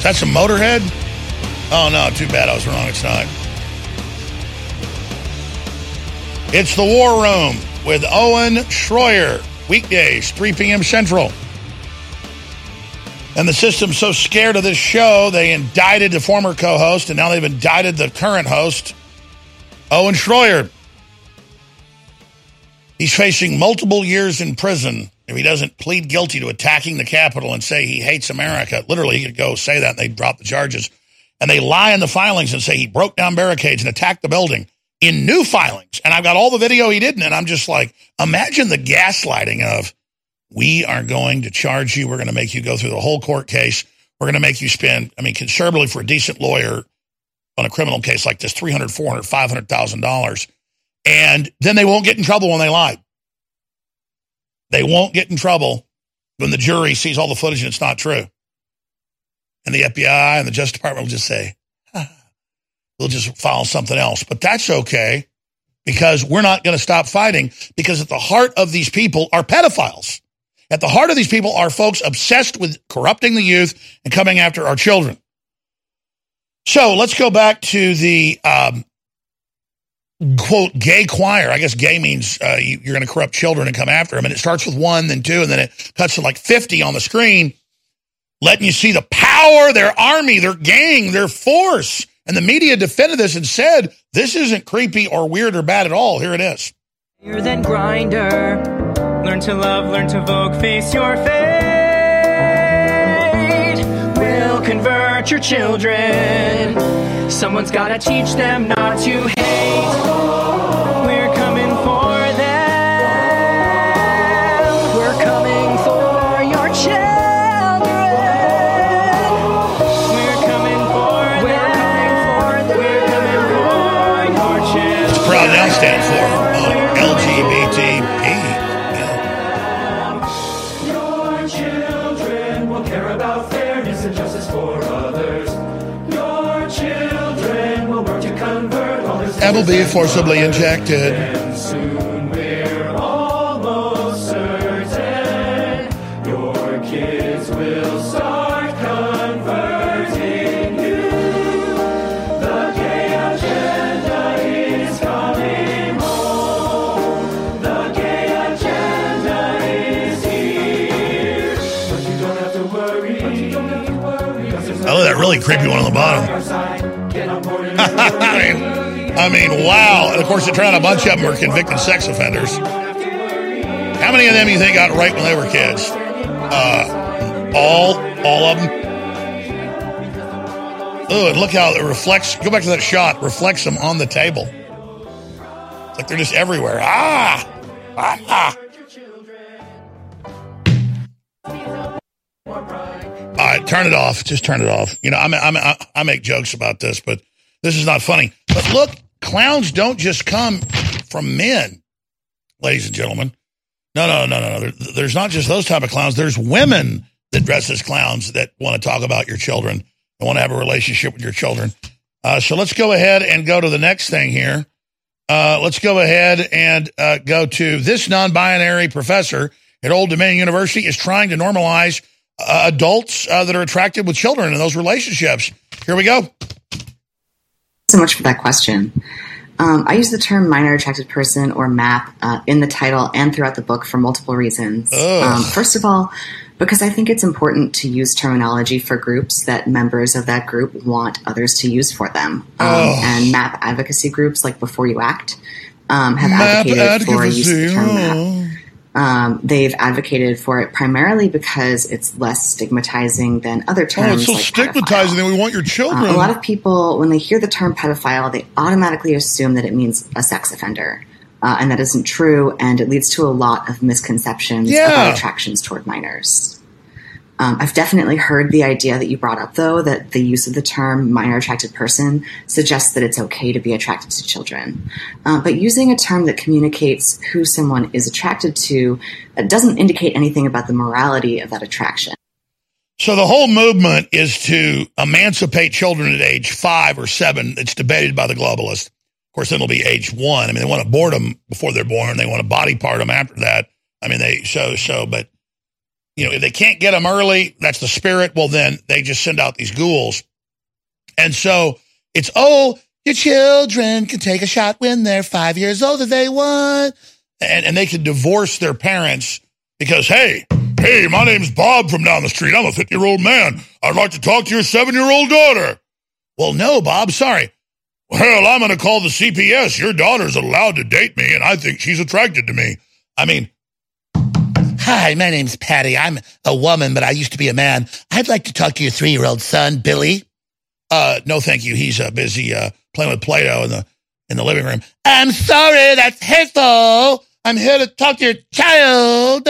That some Motorhead? Oh no, too bad I was wrong. It's not. It's the War Room with Owen Schroyer. Weekdays, 3 p.m. Central. And the system's so scared of this show, they indicted the former co host, and now they've indicted the current host, Owen Schroyer. He's facing multiple years in prison if he doesn't plead guilty to attacking the Capitol and say he hates America. Literally, he could go say that and they'd drop the charges. And they lie in the filings and say he broke down barricades and attacked the building in new filings. And I've got all the video he didn't. And I'm just like, imagine the gaslighting of, we are going to charge you. We're going to make you go through the whole court case. We're going to make you spend, I mean, conservatively for a decent lawyer on a criminal case like this, 300, 400, $500,000. And then they won't get in trouble when they lie. They won't get in trouble when the jury sees all the footage and it's not true. And the FBI and the Justice Department will just say, we'll just file something else. But that's okay because we're not going to stop fighting because at the heart of these people are pedophiles. At the heart of these people are folks obsessed with corrupting the youth and coming after our children. So let's go back to the um, quote gay choir. I guess gay means uh, you, are going to corrupt children and come after them. And it starts with one, then two, and then it cuts to like 50 on the screen, letting you see the power, their army, their gang, their force. And the media defended this and said, this isn't creepy or weird or bad at all. Here it is. You're then Grindr. Learn to love, learn to vogue, face your fate. We'll convert your children. Someone's gotta teach them not to hate. Have to worry. 'cause there's I love that really creepy one on the bottom. (laughs) I mean, wow. And of course, turned out a bunch of them were convicted sex offenders. How many of them you think got raped when they were kids? Uh, all, all of them. Oh, and look how it reflects. Go back to that shot. Reflects them on the table. Like they're just everywhere. Ah, ah. All right, turn it off. Just turn it off. You know, I, I, I make jokes about this, but this is not funny. But look, clowns don't just come from men, ladies and gentlemen. No, no, no, no, no. There, there's not just those type of clowns. There's women that dress as clowns that want to talk about your children and want to have a relationship with your children. Uh, so let's go ahead and go to the next thing here. Uh, let's go ahead and uh, go to this non-binary professor at Old Dominion University is trying to normalize uh, adults uh, that are attracted with children in those relationships. Here we go. So much for that question. Um, I use the term minor attracted person or MAP uh, in the title and throughout the book for multiple reasons. Um, first of all, because I think it's important to use terminology for groups that members of that group want others to use for them. Um, and MAP advocacy groups like B4U-ACT um, have Map advocated for use of the term. MAP. Um, they've advocated for it primarily because it's less stigmatizing than other Oh, terms. it's so like stigmatizing that we want your children. uh, a lot of people, when they hear the term pedophile, they automatically assume that it means a sex offender. Uh, and that isn't true, and it leads to a lot of misconceptions Yeah. about attractions toward minors. Um, I've definitely heard the idea that you brought up, though, that the use of the term minor attracted person suggests that it's okay to be attracted to children. Uh, but using a term that communicates who someone is attracted to uh, doesn't indicate anything about the morality of that attraction. So the whole movement is to emancipate children at age five or seven. It's debated by the globalists. Of course, then it'll be age one. I mean, they want to board them before they're born. They want to body part them after that. I mean, they so so, but you know, if they can't get them early, that's the spirit. Well, then they just send out these ghouls, and so it's oh, your children can take a shot when they're five years old if they want, and and they can divorce their parents because hey, hey, my name's Bob from down the street. I'm a 50 year old man. I'd like to talk to your seven year old daughter. Well, no, Bob, sorry. Well, I'm going to call the CPS. Your daughter's allowed to date me, and I think she's attracted to me. I mean, hi, my name's Patty. I'm a woman, but I used to be a man. I'd like to talk to your three year old son, Billy. Uh, no, thank you. He's uh, busy uh, playing with Play-Doh in the in the living room. I'm sorry, that's hateful. I'm here to talk to your child.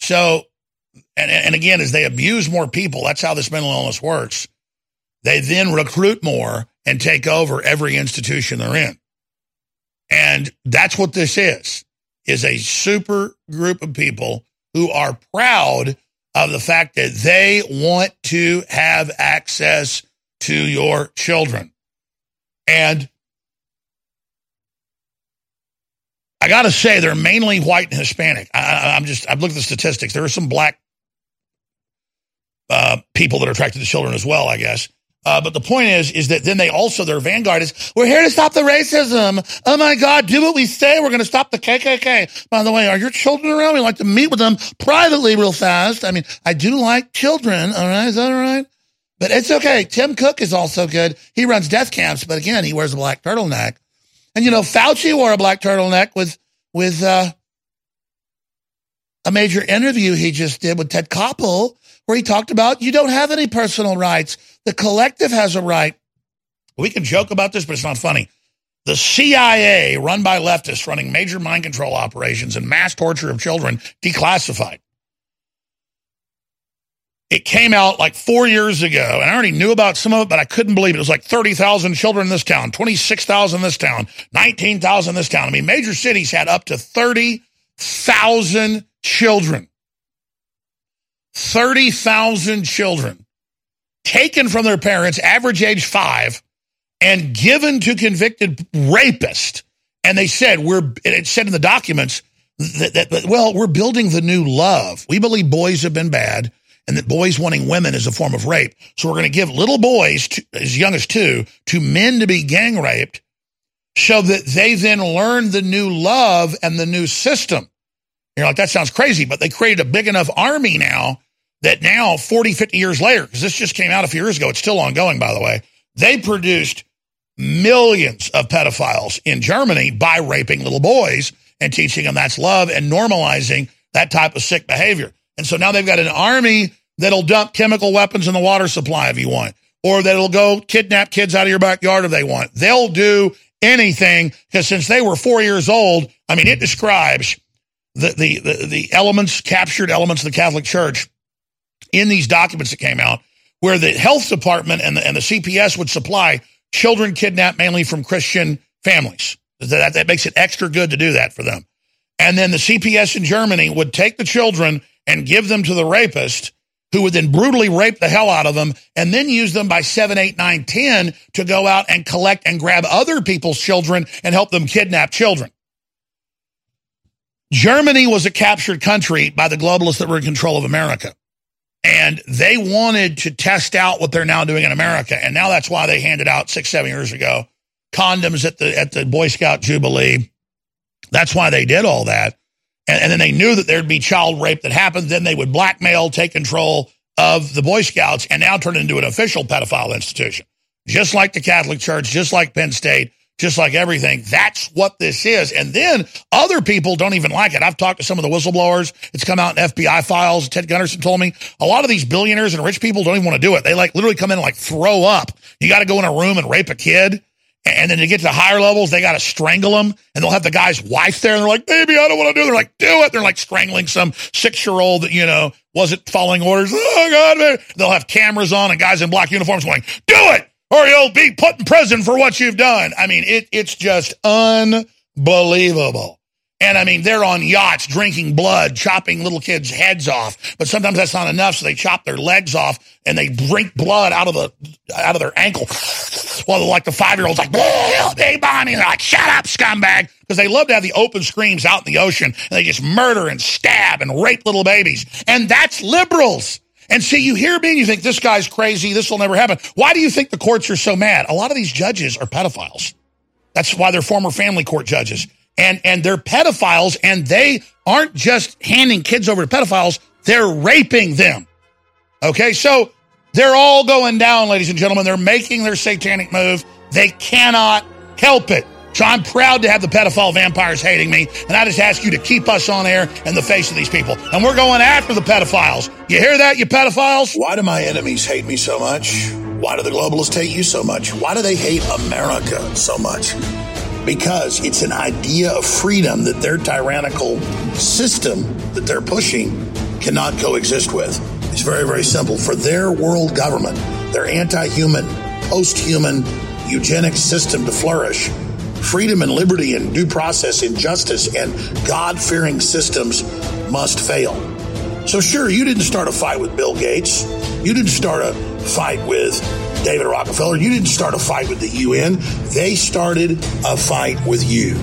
So, and, and again, as they abuse more people, that's how this mental illness works. They then recruit more and take over every institution they're in. And that's what this is, is a super group of people who are proud of the fact that they want to have access to your children. And I got to say, they're mainly white and Hispanic. I, am just, I've looked at the statistics. There are some black uh, people that are attracted to children as well, I guess. Uh, but the point is, is that then they also, their vanguard is, we're here to stop the racism. Oh my God, do what we say. We're going to stop the KKK. By the way, are your children around? We like to meet with them privately real fast. I mean, I do like children. All right. Is that all right? But it's okay. Tim Cook is also good. He runs death camps, but again, he wears a black turtleneck. And you know, Fauci wore a black turtleneck with, with, uh, a major interview he just did with Ted Koppel where he talked about you don't have any personal rights. The collective has a right. We can joke about this, but it's not funny. The CIA, run by leftists, running major mind control operations and mass torture of children, declassified. It came out like four years ago, and I already knew about some of it, but I couldn't believe it. It was like 30,000 children in this town, 26,000 in this town, 19,000 in this town. I mean, major cities had up to 30,000 children. 30,000 children taken from their parents, average age five, and given to convicted rapists. And they said, we're, it said in the documents that, that, that, well, we're building the new love. We believe boys have been bad and that boys wanting women is a form of rape. So we're going to give little boys, to, as young as two, to men to be gang raped so that they then learn the new love and the new system. You're like, that sounds crazy, but they created a big enough army now that now 40, 50 years later, because this just came out a few years ago, it's still ongoing, by the way, they produced millions of pedophiles in Germany by raping little boys and teaching them that's love and normalizing that type of sick behavior. And so now they've got an army that'll dump chemical weapons in the water supply if you want, or that'll go kidnap kids out of your backyard if they want. They'll do anything because since they were four years old, I mean, it describes the, the, the, the elements, captured elements of the Catholic Church in these documents that came out where the health department and the, and the CPS would supply children kidnapped mainly from Christian families. That, that makes it extra good to do that for them. And then the CPS in Germany would take the children and give them to the rapist who would then brutally rape the hell out of them and then use them by 7, 8, 9, 10 to go out and collect and grab other people's children and help them kidnap children. Germany was a captured country by the globalists that were in control of America. And they wanted to test out what they're now doing in America. And now that's why they handed out six, seven years ago condoms at the at the Boy Scout Jubilee. That's why they did all that. And, and then they knew that there'd be child rape that happened. Then they would blackmail, take control of the Boy Scouts, and now turn it into an official pedophile institution. Just like the Catholic Church, just like Penn State, just like everything. That's what this is. And then other people don't even like it. I've talked to some of the whistleblowers. It's come out in FBI files. Ted Gunderson told me a lot of these billionaires and rich people don't even want to do it. They like literally come in and like throw up. You got to go in a room and rape a kid. And then to get to higher levels, they got to strangle them, and they'll have the guy's wife there, and they're like, "Baby, I don't want to do." it. They're like, "Do it." They're like strangling some six-year-old that you know wasn't following orders. Oh God! Man. They'll have cameras on and guys in black uniforms going, "Do it, or you'll be put in prison for what you've done." I mean, it, it's just unbelievable. And I mean, they're on yachts drinking blood, chopping little kids' heads off. But sometimes that's not enough, so they chop their legs off and they drink blood out of the out of their ankle. Well, like the five year old's like, "Hey, Bonnie," and they're like, "Shut up, scumbag," because they love to have the open screams out in the ocean and they just murder and stab and rape little babies. And that's liberals. And see, you hear me and you think this guy's crazy. This will never happen. Why do you think the courts are so mad? A lot of these judges are pedophiles. That's why they're former family court judges. And, and they're pedophiles and they aren't just handing kids over to pedophiles. They're raping them. Okay. So they're all going down, ladies and gentlemen. They're making their satanic move. They cannot help it. So I'm proud to have the pedophile vampires hating me. And I just ask you to keep us on air in the face of these people. And we're going after the pedophiles. You hear that, you pedophiles? Why do my enemies hate me so much? Why do the globalists hate you so much? Why do they hate America so much? Because it's an idea of freedom that their tyrannical system that they're pushing cannot coexist with. It's very, very simple. For their world government, their anti human, post human, eugenic system to flourish, freedom and liberty and due process and justice and God fearing systems must fail. So, sure, you didn't start a fight with Bill Gates. You didn't start a fight with David Rockefeller. You didn't start a fight with the UN. They started a fight with you.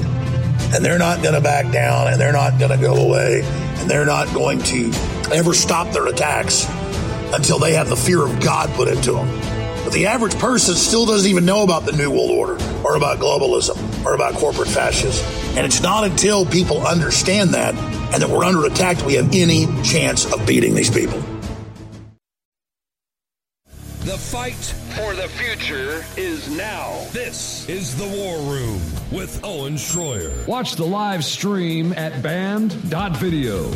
And they're not going to back down and they're not going to go away and they're not going to ever stop their attacks until they have the fear of God put into them. But the average person still doesn't even know about the New World Order or about globalism or about corporate fascism. And it's not until people understand that and that we're under attack that we have any chance of beating these people. The fight for the future is now. This is the War Room with Owen Schroyer. Watch the live stream at banned.video. (laughs)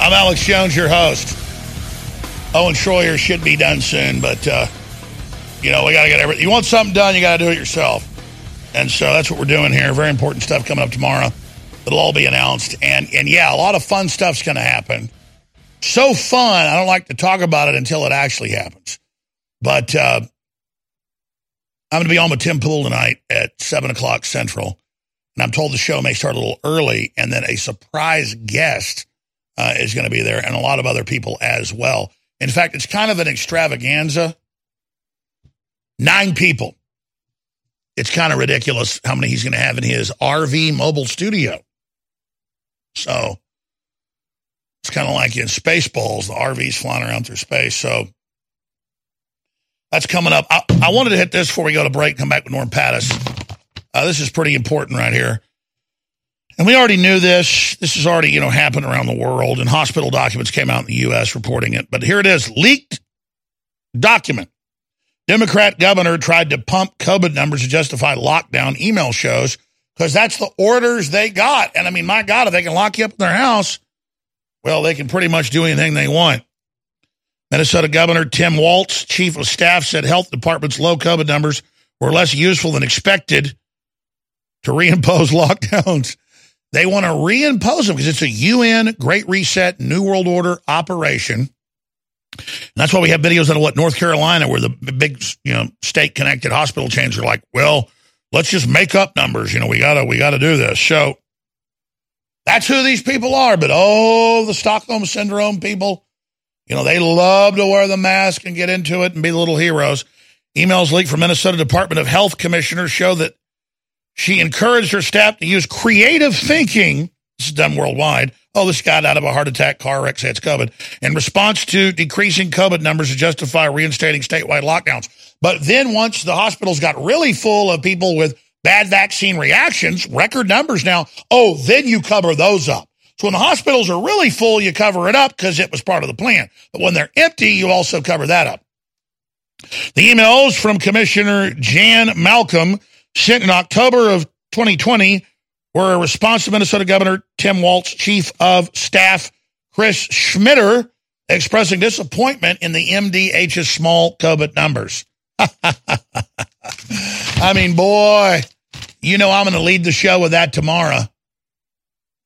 I'm Alex Jones, your host. Owen Schroyer should be done soon, but uh, you know we got to get everything. You want something done, you got to do it yourself, and so that's what we're doing here. Very important stuff coming up tomorrow. It'll all be announced, and and yeah, a lot of fun stuff's going to happen. So fun, I don't like to talk about it until it actually happens. But uh, I'm going to be on with Tim Pool tonight at seven o'clock Central, and I'm told the show may start a little early, and then a surprise guest uh, is going to be there, and a lot of other people as well. In fact, it's kind of an extravaganza. Nine people. It's kind of ridiculous how many he's going to have in his RV mobile studio. So it's kind of like in Spaceballs, the RVs flying around through space. So that's coming up. I, I wanted to hit this before we go to break. Come back with Norm Pattis. Uh, this is pretty important right here. And we already knew this. This has already, you know, happened around the world, and hospital documents came out in the U.S. reporting it. But here it is leaked document. Democrat governor tried to pump COVID numbers to justify lockdown email shows because that's the orders they got. And I mean, my God, if they can lock you up in their house, well, they can pretty much do anything they want. Minnesota Governor Tim Walz, chief of staff, said health department's low COVID numbers were less useful than expected to reimpose (laughs) lockdowns. They want to reimpose them because it's a UN Great Reset New World Order operation. And that's why we have videos out of what North Carolina, where the big, you know, state connected hospital chains are like, well, let's just make up numbers. You know, we gotta we gotta do this. So that's who these people are. But oh, the Stockholm syndrome people, you know, they love to wear the mask and get into it and be little heroes. Emails leaked from Minnesota Department of Health commissioners show that she encouraged her staff to use creative thinking. This is done worldwide. Oh, this guy died of a heart attack, car wreck, say it's COVID. In response to decreasing COVID numbers to justify reinstating statewide lockdowns. But then once the hospitals got really full of people with bad vaccine reactions, record numbers now, oh, then you cover those up. So when the hospitals are really full, you cover it up because it was part of the plan. But when they're empty, you also cover that up. The emails from Commissioner Jan Malcolm sent in October of 2020 were a response to Minnesota Governor Tim Walz, Chief of Staff Chris Schmitter, expressing disappointment in the MDH's small COVID numbers. (laughs) I mean, boy, you know I'm going to lead the show with that tomorrow.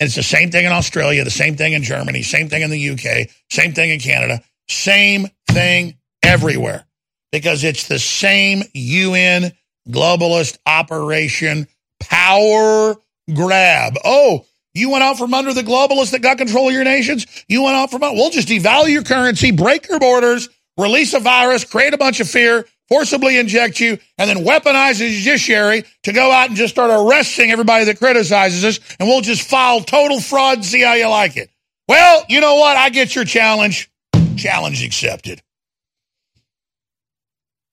And it's the same thing in Australia, the same thing in Germany, same thing in the UK, same thing in Canada, same thing everywhere. Because it's the same UN globalist operation power grab. Oh, you went out from under the globalists that got control of your nations? You went out from under. We'll just devalue your currency, break your borders, release a virus, create a bunch of fear, forcibly inject you, and then weaponize the judiciary to go out and just start arresting everybody that criticizes us, and we'll just file total fraud see how you like it. Well, you know what? I get your challenge. Challenge accepted.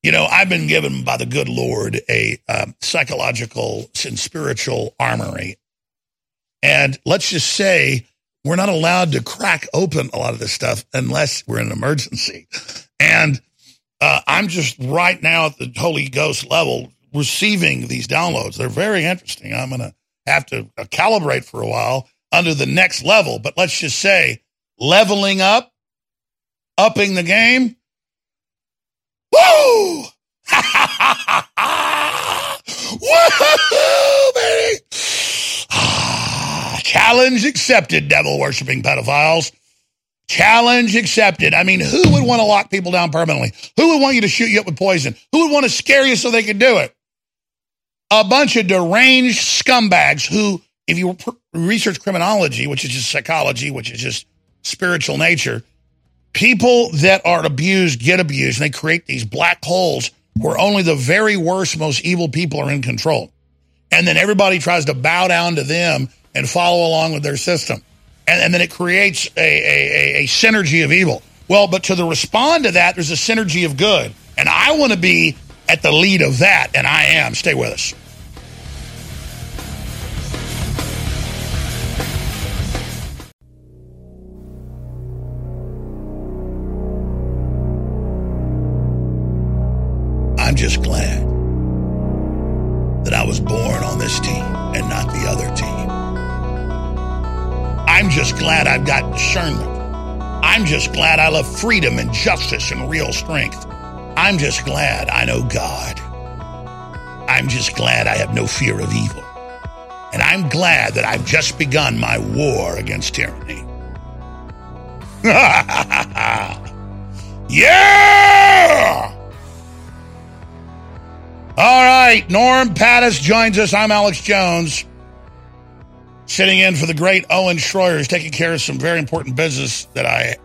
You know, I've been given by the good Lord a um, psychological and spiritual armory. And let's just say we're not allowed to crack open a lot of this stuff unless we're in an emergency. And uh, I'm just right now at the Holy Ghost level receiving these downloads. They're very interesting. I'm going to have to uh, calibrate for a while under the next level. But let's just say leveling up, upping the game. Woo! Woo, (laughs) baby! Challenge accepted, devil worshiping pedophiles. Challenge accepted. I mean, who would want to lock people down permanently? Who would want you to shoot you up with poison? Who would want to scare you so they could do it? A bunch of deranged scumbags who, if you research criminology, which is just psychology, which is just spiritual nature, people that are abused get abused and they create these black holes where only the very worst, most evil people are in control. And then everybody tries to bow down to them and follow along with their system. And, and then it creates a, a, a, a synergy of evil. Well, but to the respond to that, there's a synergy of good. And I want to be at the lead of that, and I am. Stay with us. Just glad that I was born on this team and not the other team. I'm just glad I've got discernment. I'm just glad I love freedom and justice and real strength. I'm just glad I know God. I'm just glad I have no fear of evil. And I'm glad that I've just begun my war against tyranny. (laughs) yeah! All right, Norm Pattis joins us. I'm Alex Jones, sitting in for the great Owen Schroyer, who's taking care of some very important business that I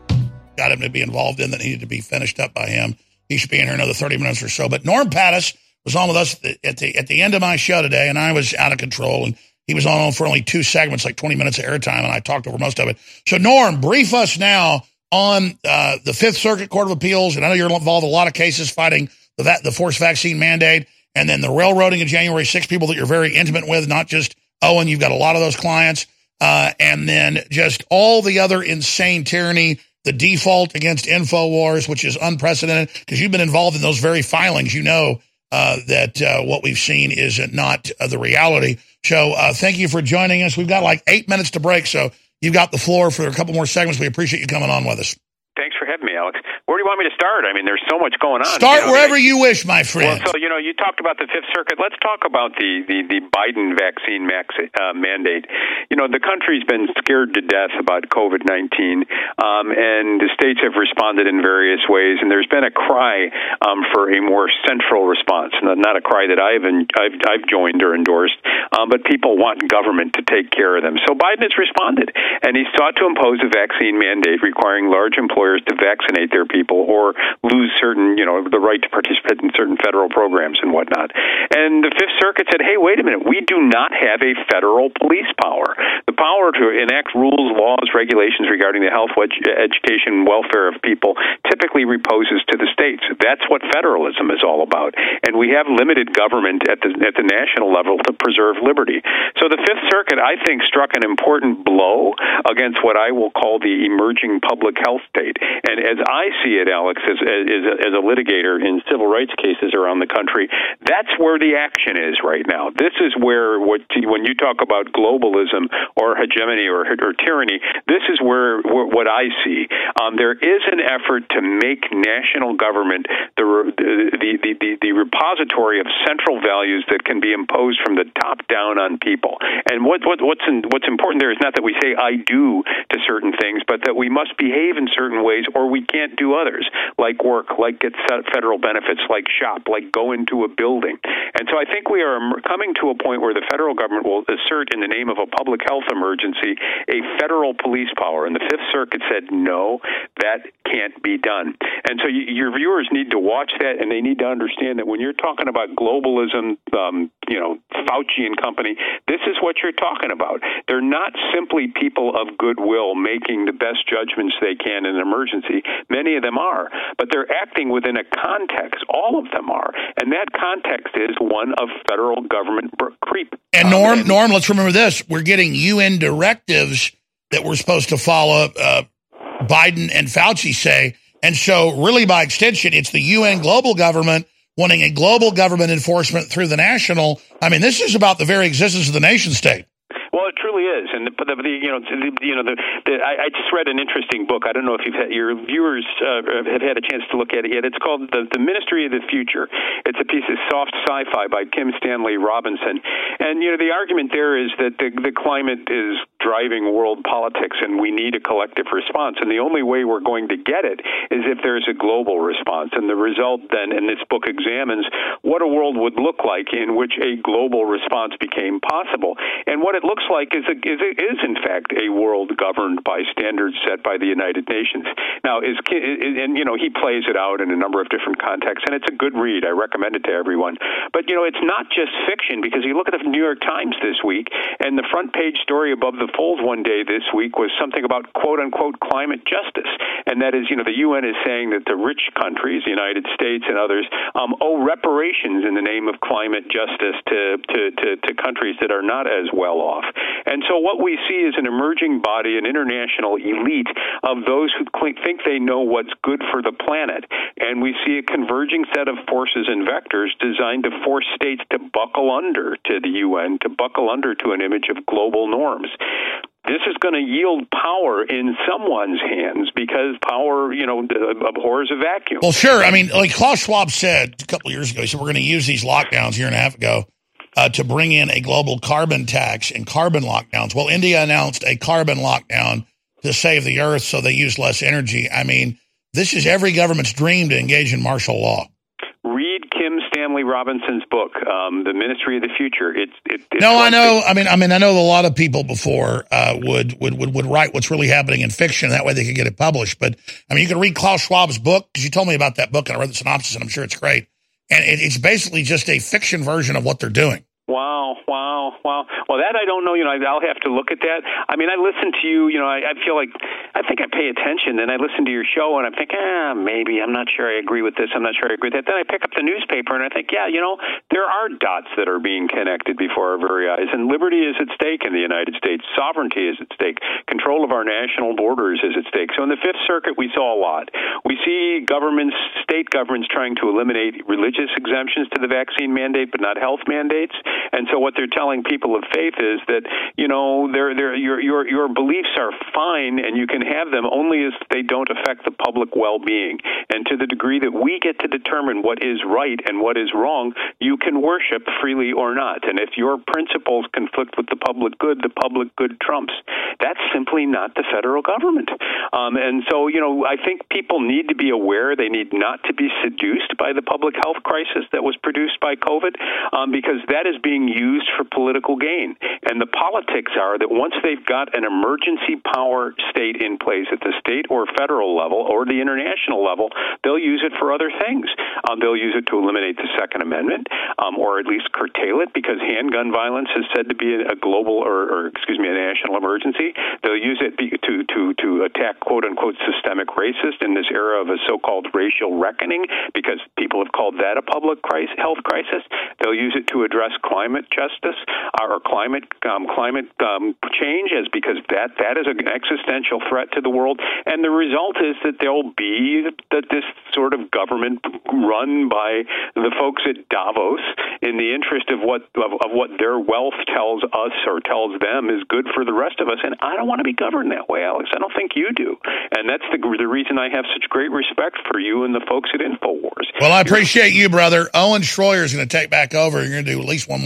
got him to be involved in that needed to be finished up by him. He should be in here another 30 minutes or so. But Norm Pattis was on with us at the at the end of my show today, and I was out of control, and he was on for only two segments, like 20 minutes of airtime, and I talked over most of it. So, Norm, brief us now on uh, the Fifth Circuit Court of Appeals, and I know you're involved in a lot of cases fighting the the forced vaccine mandate, and then the railroading of January 6 people that you're very intimate with, not just Owen. You've got a lot of those clients, uh, and then just all the other insane tyranny. The default against Infowars, which is unprecedented, because you've been involved in those very filings. You know uh, that uh, what we've seen is not uh, the reality. So uh, thank you for joining us. We've got like eight minutes to break, so you've got the floor for a couple more segments. We appreciate you coming on with us. Thanks for having me, Alex. Where do you want me to start? I mean, there's so much going on. Start you know, wherever I- you wish, my friend. Well, so you know, you talked about the Fifth Circuit. Let's talk about the the, the Biden vaccine max, uh, mandate. You know, the country's been scared to death about COVID nineteen, um, and the states have responded in various ways. And there's been a cry um, for a more central response, not not a cry that I've en- I've, I've joined or endorsed, um, but people want government to take care of them. So Biden has responded, and he's sought to impose a vaccine mandate requiring large employers to vaccinate their people or lose certain, you know, the right to participate in certain federal programs and whatnot. And the Fifth Circuit said, hey, wait a minute, we do not have a federal police power. The power to enact rules, laws, regulations regarding the health, education, welfare of people typically reposes to the states. That's what federalism is all about. And we have limited government at the at the national level to preserve liberty. So the Fifth Circuit, I think, struck an important blow against what I will call the emerging public health state. And as I see it, Alex, as, as, as a litigator in civil rights cases around the country, that's where the action is right now. This is where what when you talk about globalism or hegemony or, or tyranny, this is where, where what I see. Um, there is an effort to make national government the, the the, the the repository of central values that can be imposed from the top down on people. And what, what what's in, what's important there is not that we say I do to certain things, but that we must behave in certain ways or we can't do others, like work, like get federal benefits, like shop, like go into a building. And so I think we are coming to a point where the federal government will assert, in the name of a public health emergency, a federal police power. And the Fifth Circuit said, no, that can't be done. And so you, your viewers need to watch that, and they need to understand that when you're talking about globalism, um, you know, Fauci and company, this is what you're talking about. They're not simply people of goodwill making the best judgments they can in an emergency. Many of them are, but they're acting within a context. All of them are, and that context is one of federal government creep. And Norm, um, Norm, let's remember this: we're getting UN directives that we're supposed to follow. Uh, Biden and Fauci say, and so really, by extension, it's the UN global government wanting a global government enforcement through the national. I mean, this is about the very existence of the nation state. Well, it truly is, and the, the, you know the, you know the, the I, I just read an interesting book. I don't know if you've had, your viewers uh, have had a chance to look at it yet. It's called the, the Ministry of the Future. It's a piece of soft sci-fi by Kim Stanley Robinson, and you know the argument there is that the, the climate is driving world politics, and we need a collective response. And the only way we're going to get it is if there's a global response. And the result then in this book examines what a world would look like in which a global response became possible. And what it looks like is, a, is, is in fact a world governed by standards set by the United Nations. Now, is and you know he plays it out in a number of different contexts, and it's a good read. I recommend it to everyone. But you know, it's not just fiction because you look at the New York Times this week, and the front page story above the fold one day this week was something about quote unquote climate justice, and that is you know the UN is saying that the rich countries, the United States and others, um, owe reparations in the name of climate justice to, to, to, to countries that are not as well off. And so what we see is an emerging body, an international elite of those who think they know what's good for the planet. And we see a converging set of forces and vectors designed to force states to buckle under to the UN, to buckle under to an image of global norms this is going to yield power in someone's hands because power, you know, abhors a vacuum. Well, sure. I mean, like Klaus Schwab said a couple years ago, he said we're going to use these lockdowns a year and a half ago uh, to bring in a global carbon tax and carbon lockdowns. Well, India announced a carbon lockdown to save the earth so they use less energy. I mean, this is every government's dream to engage in martial law. Read Kim Stanley Robinson's book, um, "The Ministry of the Future." It's it, no, I know. I mean, I mean, I know a lot of people before uh, would, would would would write what's really happening in fiction. That way, they could get it published. But I mean, you can read Klaus Schwab's book because you told me about that book, and I read the synopsis, and I'm sure it's great and it, it's basically just a fiction version of what they're doing. Wow, wow, wow. Well, that I don't know. You know, I'll have to look at that. I mean, I listen to you. You know, I, I feel like I think I pay attention. and I listen to your show, and I think, ah, maybe I'm not sure I agree with this. I'm not sure I agree with that. Then I pick up the newspaper, and I think, yeah, you know, there are dots that are being connected before our very eyes, and liberty is at stake in the United States. Sovereignty is at stake. Control of our national borders is at stake. So in the Fifth Circuit, we saw a lot. We see governments, state governments, trying to eliminate religious exemptions to the vaccine mandate, but not health mandates. And so what they're telling people of faith is that you know they're, they're, your your your beliefs are fine and you can have them only as they don't affect the public well-being. And to the degree that we get to determine what is right and what is wrong, you can worship freely or not. And if your principles conflict with the public good, the public good trumps. That's simply not the federal government. Um, and so you know I think people need to be aware. They need not to be seduced by the public health crisis that was produced by COVID, um, because that is being used for political gain. And the politics are that once they've got an emergency power state in place at the state or federal level or the international level, they'll use it for other things. Um, they'll use it to eliminate the Second Amendment um, or at least curtail it because handgun violence is said to be a global or, or excuse me, a national emergency. They'll use it to, to, to attack quote unquote systemic racist in this era of a so called racial reckoning because people have called that a public crisis, health crisis. They'll use it to address climate justice or climate um, climate um, change, as because that that is an existential threat to the world. And the result is that there'll be that this sort of government run by the folks at Davos in the interest of what of, of what their wealth tells us or tells them is good for the rest of us. And I don't want to be governed that way, Alex. I don't think you do. And that's the the reason I have such great respect for you and the folks at Infowars. Well, I appreciate you, brother. Owen Schroyer is going to take back over. You're going to do at least one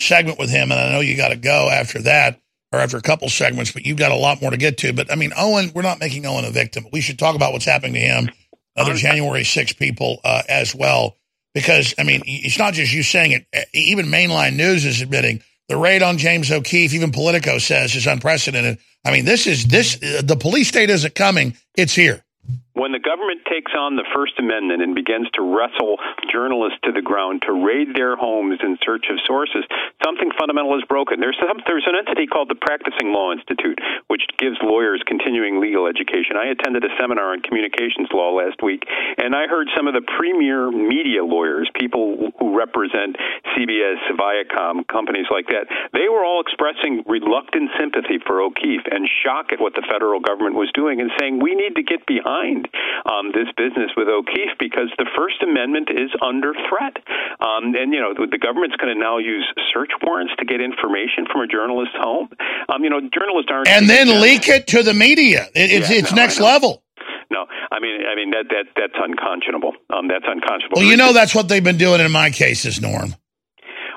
segment with him, and I know you got to go after that or after a couple segments, but you've got a lot more to get to. But I mean, Owen, we're not making Owen a victim. We should talk about what's happening to him, other January 6 people uh, as well, because I mean, it's not just you saying it. Even mainline news is admitting the raid on James O'Keefe. Even Politico says is unprecedented. I mean, this is this. The police state isn't coming; it's here. When the government takes on the First Amendment and begins to wrestle journalists to the ground to raid their homes in search of sources, something fundamental is broken. There's some, there's an entity called the Practicing Law Institute, which gives lawyers continuing legal education. I attended a seminar on communications law last week, and I heard some of the premier media lawyers, people who represent CBS, Viacom, companies like that. They were all expressing reluctant sympathy for O'Keefe and shock at what the federal government was doing, and saying we need to get behind um, this business with O'Keefe because the First Amendment is under threat. Um, and, you know, the, government's going to now use search warrants to get information from a journalist's home. Um, you know, journalists aren't. And then leak it to the media. It, it's Yeah, it's no, next level. No, I mean, I mean that that that's unconscionable. Um, that's unconscionable. Well, you know that's what they've been doing in my cases, Norm.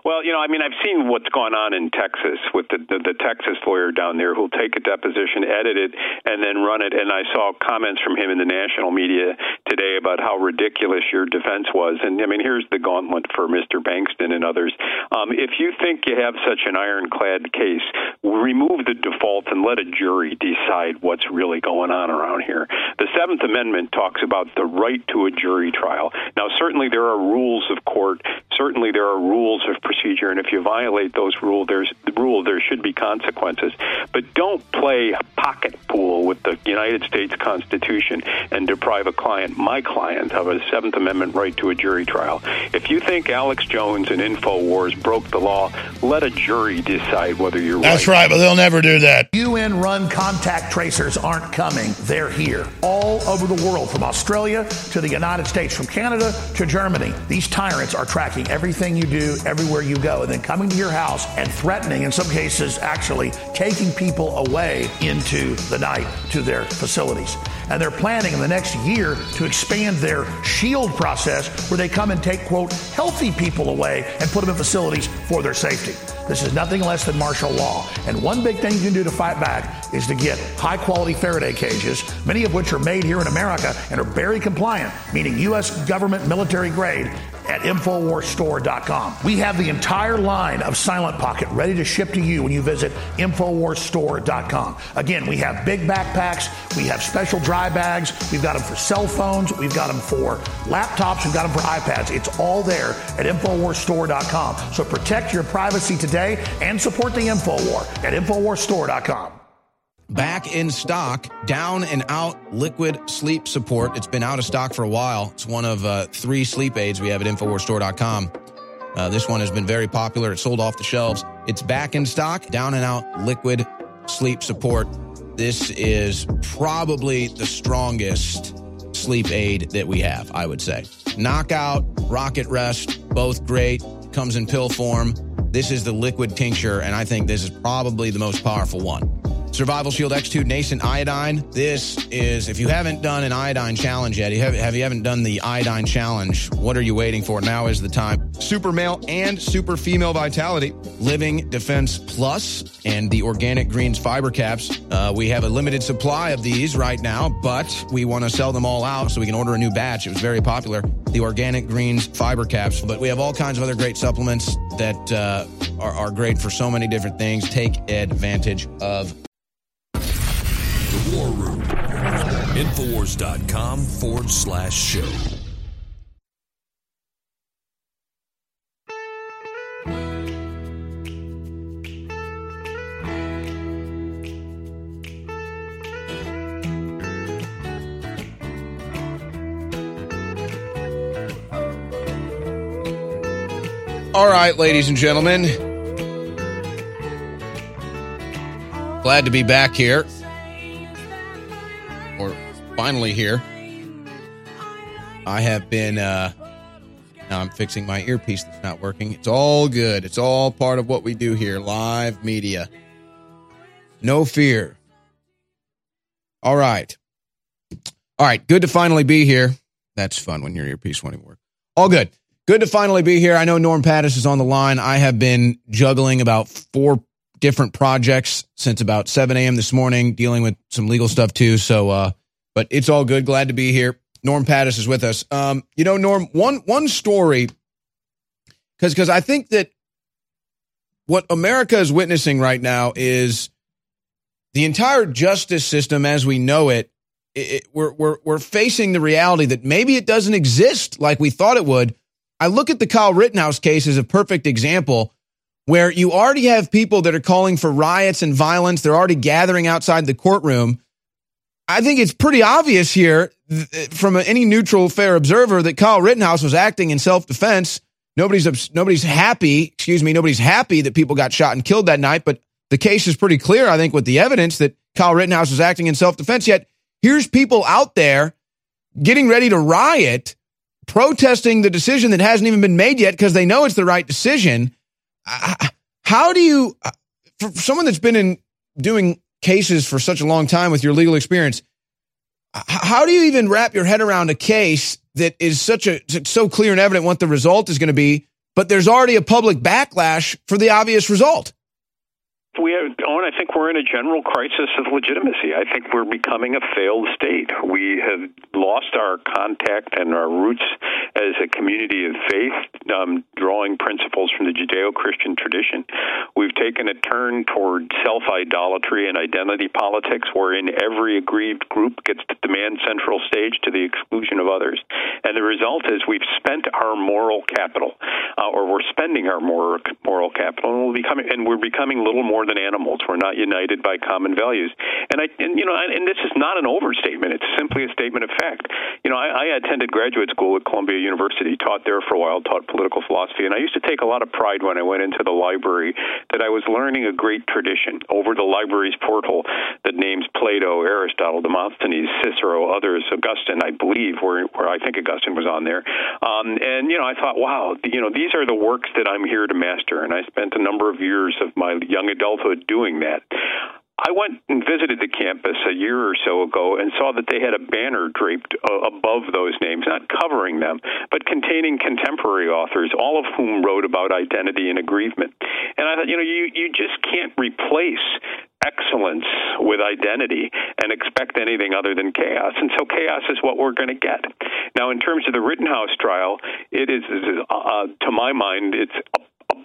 Well, you know, I mean, I've seen what's gone on in Texas with the, the the Texas lawyer down there who'll take a deposition, edit it, and then run it. And I saw comments from him in the national media today about how ridiculous your defense was. And I mean, here's the gauntlet for Mr. Bankston and others. Um, if you think you have such an ironclad case, remove the default and let a jury decide what's really going on around here. The Seventh Amendment talks about the right to a jury trial. Now, certainly there are rules of court. Certainly there are rules of procedure, and if you violate those rules, there's the rule. There should be consequences. But don't play pocket pool with the United States Constitution and deprive a client, my client, of a Seventh Amendment right to a jury trial. If you think Alex Jones and Infowars broke the law, let a jury decide whether you're That's right. right, but they'll never do that. UN run contact tracers aren't coming. They're here. All over the world, from Australia to the United States, from Canada to Germany. These tyrants are tracking everything you do, everywhere you go, and then coming to your house and threatening, in some cases, actually taking people away into the night to their facilities. And they're planning in the next year to expand their SHIELD process where they come and take, quote, healthy people away and put them in facilities for their safety. This is nothing less than martial law. And one big thing you can do to fight back is to get high quality Faraday cages, many of which are made here in America and are very compliant, meaning U.S. government military grade, at InfoWarsStore.com. We have the entire line of Silent Pocket ready to ship to you when you visit InfoWarsStore.com. Again, we have big backpacks, we have special dry bags, we've got them for cell phones, we've got them for laptops, we've got them for iPads. It's all there at InfoWarsStore.com. So protect your privacy today and support the InfoWar at InfoWarsStore.com. Back in stock, down and out liquid sleep support. It's been out of stock for a while. It's one of uh, three sleep aids we have at InfoWarsStore.com. Uh, this one has been very popular. It's sold off the shelves. It's back in stock, down and out liquid sleep support. This is probably the strongest sleep aid that we have, I would say. Knockout, Rocket Rest, both great. Comes in pill form. This is the liquid tincture, and I think this is probably the most powerful one. Survival Shield X2 Nascent Iodine. This is, if you haven't done an iodine challenge yet, have, have you haven't done the iodine challenge, what are you waiting for? Now is the time. Super male and super female vitality. Living Defense Plus and the Organic Greens fiber caps. Uh, we have a limited supply of these right now, but we want to sell them all out so we can order a new batch. It was very popular. The Organic Greens fiber caps. But we have all kinds of other great supplements that uh, are, are great for so many different things. Take advantage of Infowars.com forward slash show. All right, ladies and gentlemen. Glad to be back here. Finally here. I have been uh now I'm fixing my earpiece that's not working. It's all good. It's all part of what we do here, live media. No fear. All right. All right, good to finally be here. That's fun when your earpiece won't even work. All good. Good to finally be here. I know Norm Pattis is on the line. I have been juggling about four different projects since about 7 a.m. this morning, dealing with some legal stuff too. So, uh, but it's all good. Glad to be here. Norm Pattis is with us. Um, you know, Norm, one one story, because because I think that what America is witnessing right now is the entire justice system as we know it. it, it we're we're we're facing the reality that maybe it doesn't exist like we thought it would. I look at the Kyle Rittenhouse case as a perfect example where you already have people that are calling for riots and violence. They're already gathering outside the courtroom. I think it's pretty obvious here from any neutral, fair observer that Kyle Rittenhouse was acting in self defense. Nobody's nobody's happy. Excuse me. Nobody's happy that people got shot and killed that night. But the case is pretty clear, I think, with the evidence that Kyle Rittenhouse was acting in self defense. Yet here's people out there getting ready to riot, protesting the decision that hasn't even been made yet because they know it's the right decision. How do you, uh, for someone that's been in doing cases for such a long time with your legal experience, how do you even wrap your head around a case that is such a so clear and evident what the result is going to be, but there's already a public backlash for the obvious result? We Owen, I think we're in a general crisis of legitimacy. I think we're becoming a failed state. We have lost our contact and our roots as a community of faith, um, drawing principles from the Judeo Christian tradition. We've taken a turn toward self idolatry and identity politics, wherein every aggrieved group gets to demand central stage to the exclusion of others. And the result is we've spent our moral capital, uh, or we're spending our moral, capital, and, we're becoming, and we're becoming little more than animals. We're not united by common values. And I, and you know, and this is not an overstatement. It's simply a statement of fact. You know, I, I attended graduate school at Columbia University, taught there for a while, taught political philosophy, and I used to take a lot of pride when I went into the library that I was learning a great tradition over the library's portal that names Plato, Aristotle, Demosthenes, Cicero, others, Augustine, I believe, where, where I think Augustine was on there. Um, and you know, I thought, wow, you know, these are the works that I'm here to master, and I spent a number of years of my young adulthood doing that. I went and visited the campus a year or so ago and saw that they had a banner draped uh, above those names, not covering them, but containing contemporary authors, all of whom wrote about identity and aggrievement. And I thought, you know, you, you just can't replace excellence with identity and expect anything other than chaos. And so chaos is what we're going to get. Now, in terms of the Rittenhouse trial, it is, uh, to my mind, it's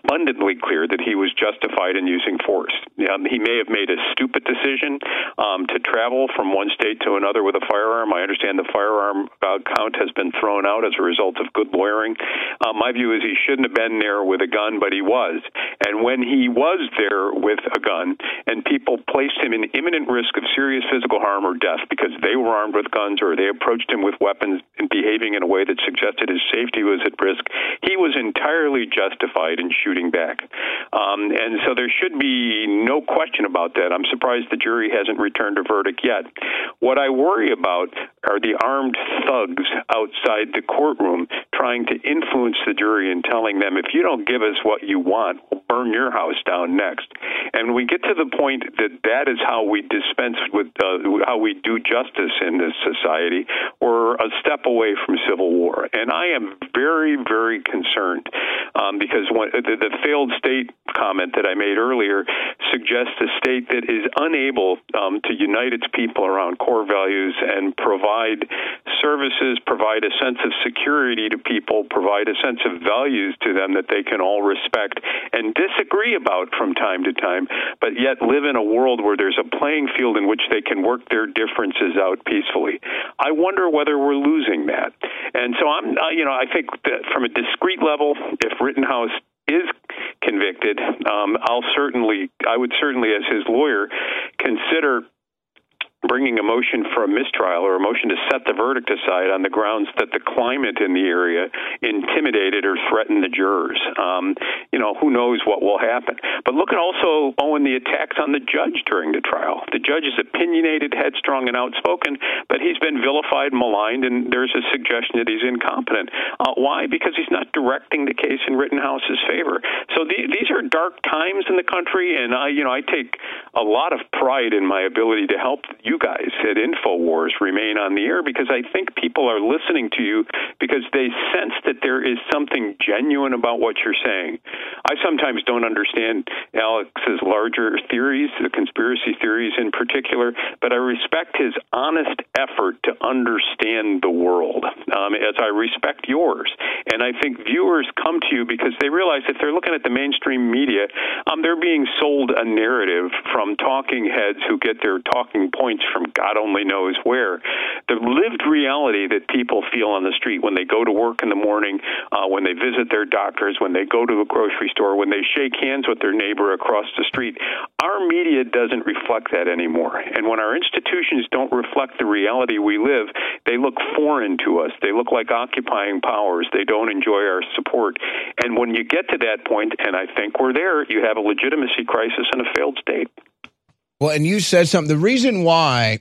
abundantly clear that he was justified in using force. Um, he may have made a stupid decision um, to travel from one state to another with a firearm. I understand the firearm uh, count has been thrown out as a result of good lawyering. Uh, my view is he shouldn't have been there with a gun, but he was. And when he was there with a gun and people placed him in imminent risk of serious physical harm or death because they were armed with guns or they approached him with weapons and behaving in a way that suggested his safety was at risk, he was entirely justified in shooting back. Um, and so there should be no question about that. I'm surprised the jury hasn't returned a verdict yet. What I worry about are the armed thugs outside the courtroom trying to influence the jury and telling them, if you don't give us what you want, we'll burn your house down next. And we get to the point that that is how we dispense with uh, how we do justice in this society, we're a step away from civil war. And I am very, very concerned um, because when, the, the failed state comment that I made earlier suggests a state that is unable um, to unite its people around core values and provide services, provide a sense of security to people, provide a sense of values to them that they can all respect and disagree about from time to time, but yet live in a world where there's a playing field in which they can work their differences out peacefully. I wonder whether we're losing that. And so I'm, you know, I think that from a discrete level, if Rittenhouse is convicted, um, I'll certainly, I would certainly, as his lawyer, consider bringing a motion for a mistrial or a motion to set the verdict aside on the grounds that the climate in the area intimidated or threatened the jurors. Um, you know, who knows what will happen. But look at also, Owen, the attacks on the judge during the trial. The judge is opinionated, headstrong, and outspoken, but he's been vilified, maligned, and there's a suggestion that he's incompetent. Uh, why? Because he's not directing the case in Rittenhouse's favor. So the, these are dark times in the country, and I, you know, I take a lot of pride in my ability to help you guys at Infowars remain on the air because I think people are listening to you because they sense that there is something genuine about what you're saying. I sometimes don't understand Alex's larger theories, the conspiracy theories in particular, but I respect his honest effort to understand the world um, as I respect yours. And I think viewers come to you because they realize if they're looking at the mainstream media, um, they're being sold a narrative from talking heads who get their talking points from God only knows where. The lived reality that people feel on the street when they go to work in the morning, uh, when they visit their doctors, when they go to a grocery store, when they shake hands with their neighbor across the street, our media doesn't reflect that anymore. And when our institutions don't reflect the reality we live, they look foreign to us. They look like occupying powers. They don't enjoy our support. And when you get to that point, and I think we're there, you have a legitimacy crisis and a failed state. Well, and you said something. The reason why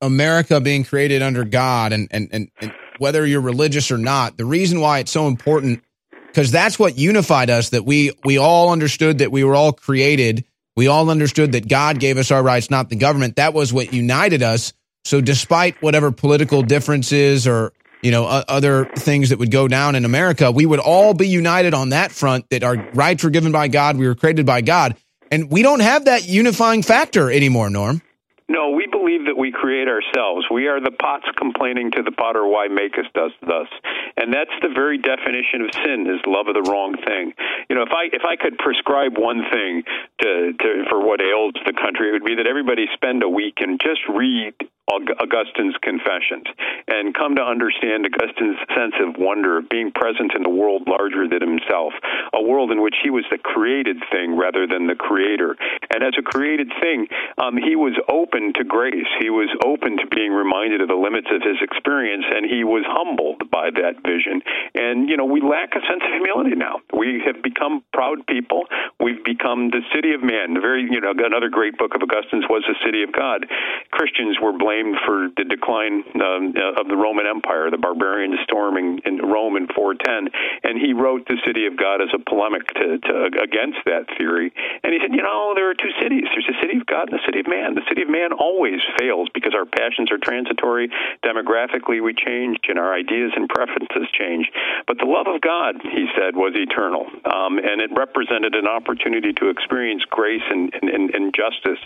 America being created under God and, and, and, and whether you're religious or not, the reason why it's so important, because that's what unified us, that we, we all understood that we were all created. We all understood that God gave us our rights, not the government. That was what united us. So despite whatever political differences or, you know, other things that would go down in America, we would all be united on that front that our rights were given by God. We were created by God. And we don't have that unifying factor anymore, Norm. No, we believe that we create ourselves. We are the pots complaining to the potter, why makest us thus? And that's the very definition of sin is love of the wrong thing. You know, if I if I could prescribe one thing to, to for what ails the country, it would be that everybody spend a week and just read Augustine's Confessions and come to understand Augustine's sense of wonder of being present in a world larger than himself, a world in which he was the created thing rather than the creator. And as a created thing, um, he was open to grace. He was open to being reminded of the limits of his experience, and he was humbled by that vision. And, you know, we lack a sense of humility now. We have become proud people. We've become the city of man. The very, you know, another great book of Augustine's was the city of God. Christians were blamed for the decline um, of the Roman Empire, the barbarians storming in Rome in 410, and he wrote the city of God as a polemic to, to against that theory. And he said, you know, there are two cities. There's the city of God and the city of man. The city of man always fails because our passions are transitory. Demographically, we change, and our ideas and preferences change. But the love of God, he said, was eternal, um, and it represented an opportunity to experience grace and, and, and, and justice,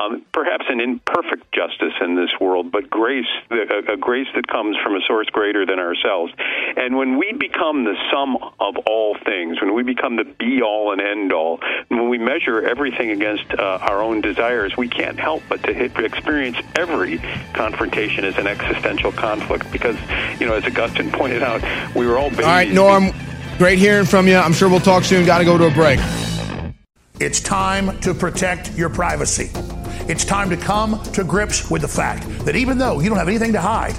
um, perhaps an imperfect justice in this world, but grace, a, a grace that comes from a source greater than ourselves. And when we become the sum of all things, when we become the be all and end all, when we measure everything against uh, our own desires, we can't help but to hit, experience every confrontation as an existential conflict. Because, you know, as Augustine pointed out, we were all babies. All right, Norm, great hearing from you. I'm sure we'll talk soon. Got to go to a break. It's time to protect your privacy. It's time to come to grips with the fact that even though you don't have anything to hide,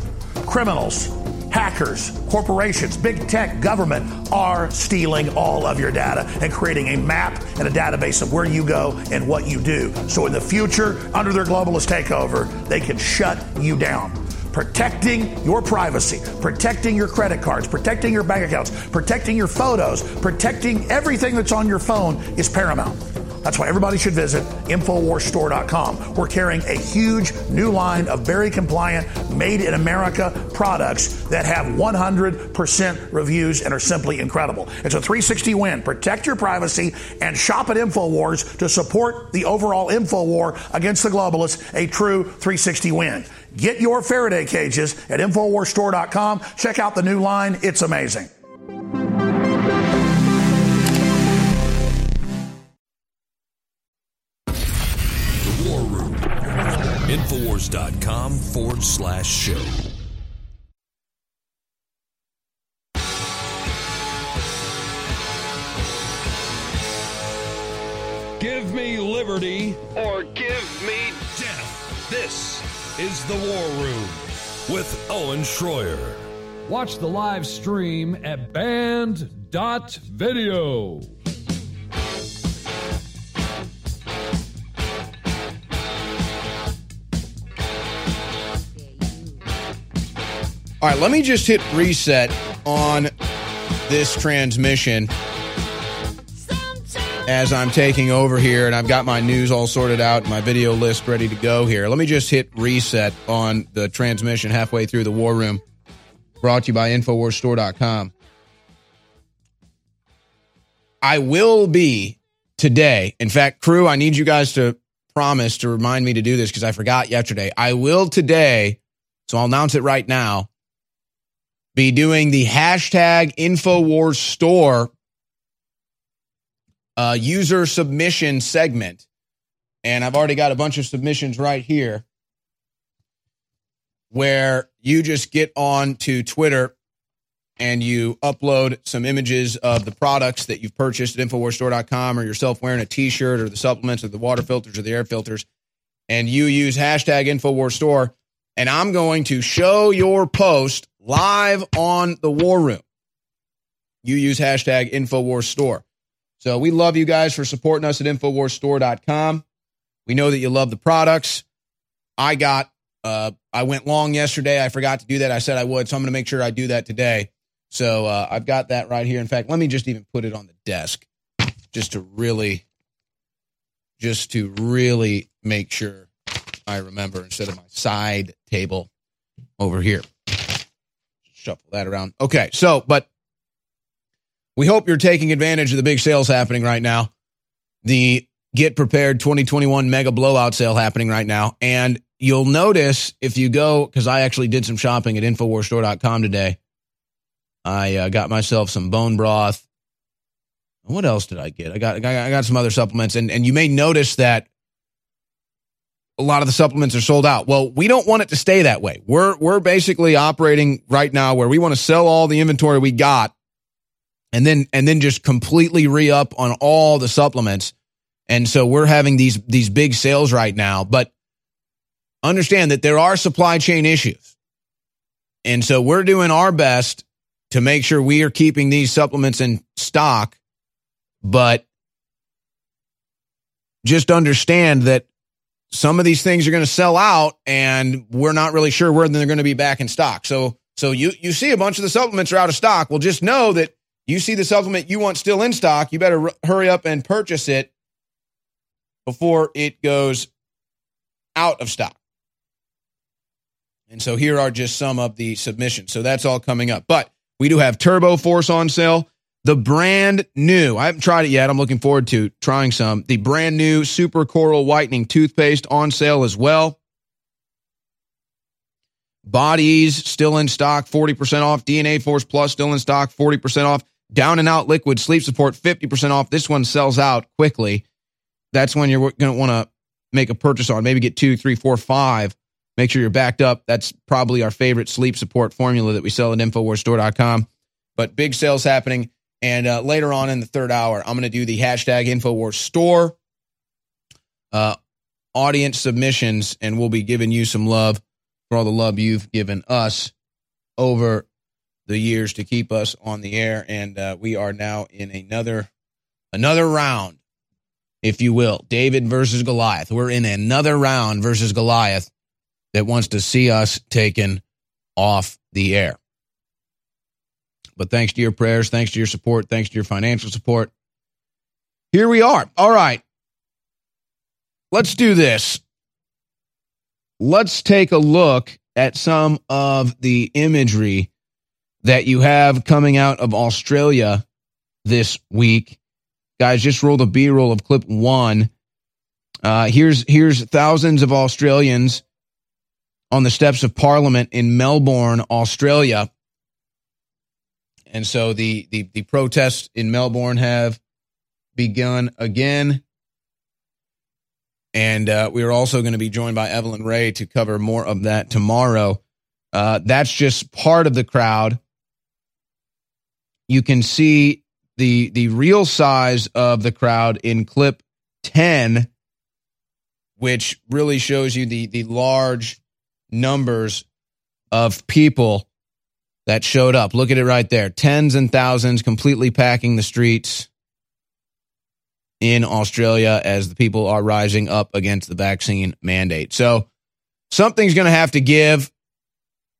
criminals, hackers, corporations, big tech, government are stealing all of your data and creating a map and a database of where you go and what you do. So in the future, under their globalist takeover, they can shut you down. Protecting your privacy, protecting your credit cards, protecting your bank accounts, protecting your photos, protecting everything that's on your phone is paramount. That's why everybody should visit InfoWarsStore.com. We're carrying a huge new line of very compliant, made in America products that have 100% reviews and are simply incredible. It's a 360 win. Protect your privacy and shop at InfoWars to support the overall info war against the globalists, a true 360 win. Get your Faraday cages at InfoWarsStore.com. Check out the new line, it's amazing. The War Room. Infowars.com forward slash show. Give me liberty or give me death. Is The War Room with Owen Schroyer. Watch the live stream at banned.video. All right, let me just hit reset on this transmission as I'm taking over here and I've got my news all sorted out, my video list ready to go here. Let me just hit reset on the transmission halfway through the war room. Brought to you by InfoWarsStore.com. I will be today. In fact, crew, I need you guys to promise to remind me to do this because I forgot yesterday. I will today, so I'll announce it right now, be doing the hashtag InfoWars store uh, user submission segment. And I've already got a bunch of submissions right here where you just get on to Twitter and you upload some images of the products that you've purchased at InfoWarsStore.com or yourself wearing a t shirt or the supplements or the water filters or the air filters. And you use hashtag InfoWarsStore. And I'm going to show your post live on the War Room. You use hashtag InfoWarsStore. So we love you guys for supporting us at InfoWarsStore.com. We know that you love the products. I got, uh, I went long yesterday. I forgot to do that. I said I would. So I'm going to make sure I do that today. So uh, I've got that right here. In fact, let me just even put it on the desk just to really, just to really make sure I remember instead of my side table over here. Shuffle that around. Okay. So, but we hope you're taking advantage of the big sales happening right now. The Get Prepared 2021 Mega Blowout sale happening right now. And you'll notice if you go, because I actually did some shopping at InfoWarsStore.com today. I uh, got myself some bone broth. What else did I get? I got, I got I got some other supplements, and and you may notice that a lot of the supplements are sold out. Well, we don't want it to stay that way. We're we're basically operating right now where we want to sell all the inventory we got and then and then just completely re-up on all the supplements. And so we're having these these big sales right now, but understand that there are supply chain issues. And so we're doing our best to make sure we are keeping these supplements in stock, but just understand that some of these things are going to sell out and we're not really sure where they're going to be back in stock. So so you you see a bunch of the supplements are out of stock. Well, just know that you see the supplement you want still in stock, you better r- hurry up and purchase it before it goes out of stock. And so here are just some of the submissions. So that's all coming up. But we do have Turbo Force on sale. The brand new, I haven't tried it yet. I'm looking forward to trying some. The brand new Super Coral Whitening Toothpaste on sale as well. Bodies still in stock, 40% off. DNA Force Plus still in stock, 40% off. Down and out liquid sleep support, 50% off. This one sells out quickly. That's when you're going to want to make a purchase on. Maybe get two, three, four, five. Make sure you're backed up. That's probably our favorite sleep support formula that we sell at InfoWarsStore.com. But big sales happening. And uh, later on in the third hour, I'm going to do the hashtag InfoWarsStore uh, audience submissions, and we'll be giving you some love for all the love you've given us over the years to keep us on the air. And uh, we are now in another another round, if you will. David versus Goliath. We're in another round versus Goliath that wants to see us taken off the air. But thanks to your prayers, thanks to your support, thanks to your financial support, here we are. All right. Let's do this. Let's take a look at some of the imagery that you have coming out of Australia this week. Guys, just roll the B roll of clip one. Uh, here's here's thousands of Australians on the steps of Parliament in Melbourne, Australia. And so the the, the protests in Melbourne have begun again. And uh, we are also going to be joined by Evelyn Ray to cover more of that tomorrow. Uh, that's just part of the crowd. You can see the the real size of the crowd in clip 10, which really shows you the the large numbers of people that showed up. Look at it right there. Tens and thousands completely packing the streets in Australia as the people are rising up against the vaccine mandate. So something's going to have to give.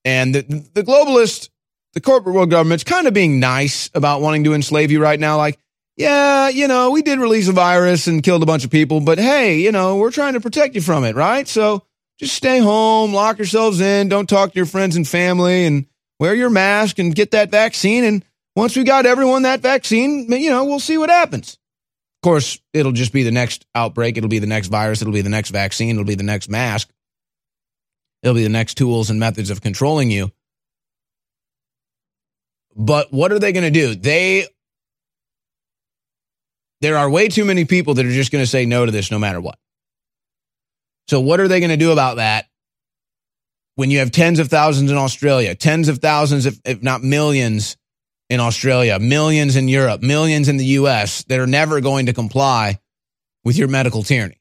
And the, the globalist, the corporate world government's kind of being nice about wanting to enslave you right now. Like, yeah, you know, we did release a virus and killed a bunch of people, but hey, you know, we're trying to protect you from it, right? So just stay home, lock yourselves in, don't talk to your friends and family, and wear your mask and get that vaccine. And once we got everyone that vaccine, you know, we'll see what happens. Of course, it'll just be the next outbreak. It'll be the next virus. It'll be the next vaccine. It'll be the next mask. It'll be the next tools and methods of controlling you. But what are they going to do? They there are way too many people that are just going to say no to this no matter what. So what are they going to do about that? When you have tens of thousands in Australia, tens of thousands, if, if not millions in Australia, millions in Europe, millions in the US that are never going to comply with your medical tyranny.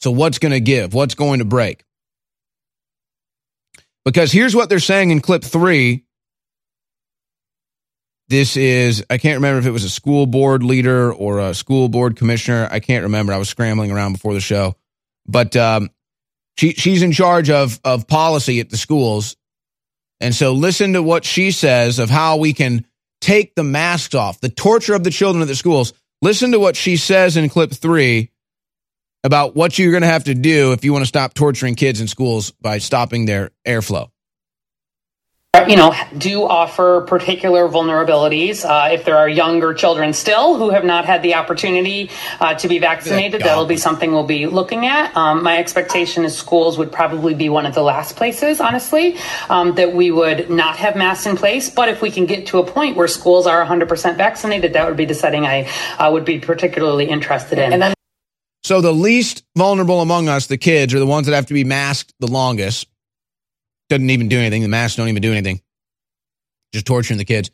So what's going to give? What's going to break? Because here's what they're saying in clip three. This is, I can't remember if it was a school board leader or a school board commissioner. I can't remember. I was scrambling around before the show. But um, she, she's in charge of, of policy at the schools. And so listen to what she says of how we can take the masks off, the torture of the children at the schools. Listen to what she says in clip three about what you're going to have to do if you want to stop torturing kids in schools by stopping their airflow. You know, do offer particular vulnerabilities. Uh, if there are younger children still who have not had the opportunity uh, to be vaccinated, that'll be something we'll be looking at. Um, my expectation is schools would probably be one of the last places, honestly, um, that we would not have masks in place. But if we can get to a point where schools are 100% vaccinated, that would be the setting I uh, would be particularly interested in. And then So the least vulnerable among us, the kids, are the ones that have to be masked the longest. Doesn't even do anything. The masks don't even do anything. Just torturing the kids.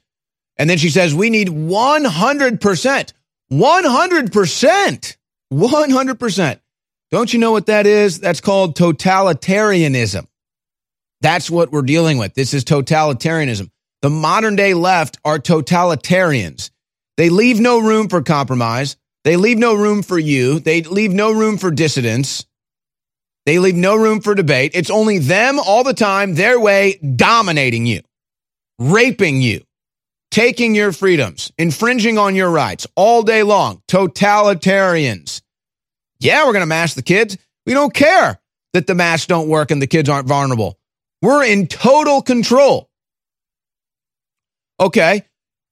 And then she says, we need 100%. 100%. 100%. Don't you know what that is? That's called totalitarianism. That's what we're dealing with. This is totalitarianism. The modern day left are totalitarians. They leave no room for compromise. They leave no room for you. They leave no room for dissidents. They leave no room for debate. It's only them all the time, their way, dominating you, raping you, taking your freedoms, infringing on your rights all day long. Totalitarians. Yeah, we're going to mask the kids. We don't care that the masks don't work and the kids aren't vulnerable. We're in total control. Okay.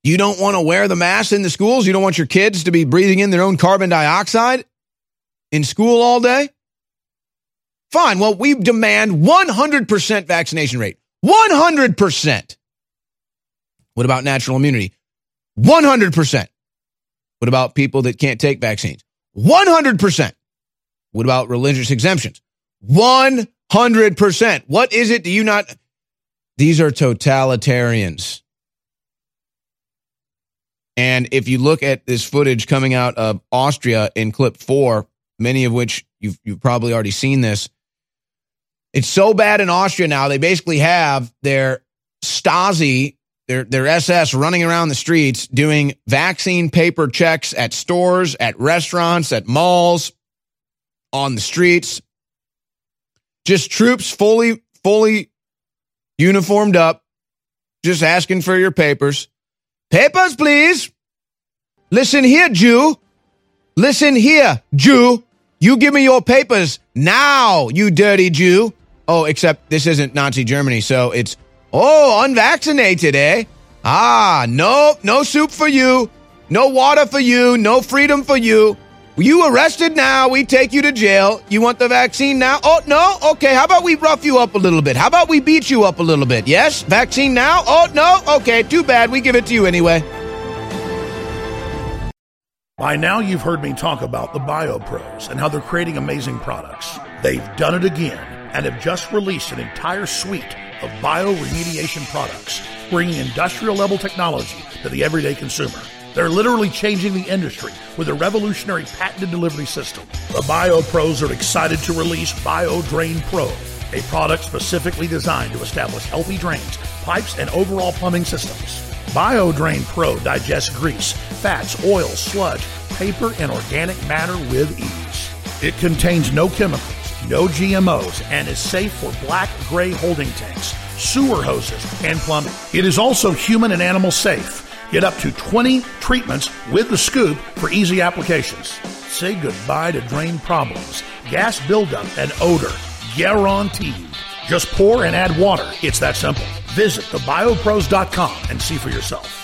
You don't want to wear the mask in the schools? You don't want your kids to be breathing in their own carbon dioxide in school all day? Fine. Well, we demand 100% vaccination rate. 100%. What about natural immunity? 100%. What about people that can't take vaccines? 100%. What about religious exemptions? 100%. What is it? Do you not? These are totalitarians. And if you look at this footage coming out of Austria in clip four, many of which you've, you've probably already seen this, it's so bad in Austria now, they basically have their Stasi, their, their SS running around the streets doing vaccine paper checks at stores, at restaurants, at malls, on the streets. Just troops fully, fully uniformed up, just asking for your papers. Papers, please. Listen here, Jew. Listen here, Jew. You give me your papers now, you dirty Jew. Oh, except this isn't Nazi Germany, so it's, oh, unvaccinated, eh? Ah, no, no soup for you. No water for you. No freedom for you. You arrested now. We take you to jail. You want the vaccine now? Oh, no? Okay, how about we rough you up a little bit? How about we beat you up a little bit? Yes? Vaccine now? Oh, no? Okay, too bad. We give it to you anyway. By now, you've heard me talk about the BioPros and how they're creating amazing products. They've done it again and have just released an entire suite of bioremediation products, bringing industrial level technology to the everyday consumer. They're literally changing the industry with a revolutionary patented delivery system. The BioPros are excited to release BioDrain Pro, a product specifically designed to establish healthy drains, pipes, and overall plumbing systems. BioDrain Pro digests grease, fats, oils, sludge, paper, and organic matter with ease. It contains no chemicals, no GMOs, and is safe for black gray holding tanks, sewer hoses, and plumbing. It is also human and animal safe. Get up to 20 treatments with the scoop for easy applications. Say goodbye to drain problems, gas buildup, and odor. Guaranteed. Just pour and add water. It's that simple. Visit thebiopros.com and see for yourself.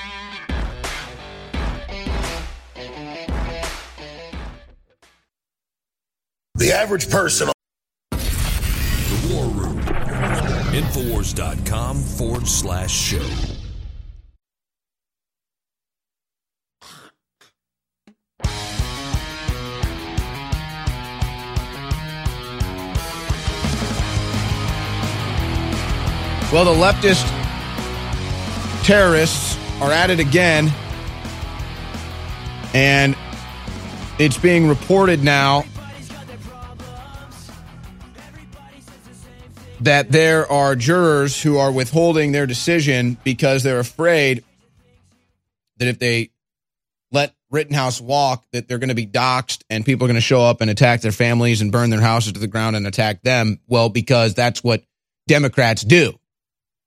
The average person. The War Room. Infowars.com forward slash show. Well, the leftist terrorists are at it again. And it's being reported now that there are jurors who are withholding their decision because they're afraid that if they let Rittenhouse walk, that they're going to be doxxed and people are going to show up and attack their families and burn their houses to the ground and attack them. Well, because that's what Democrats do.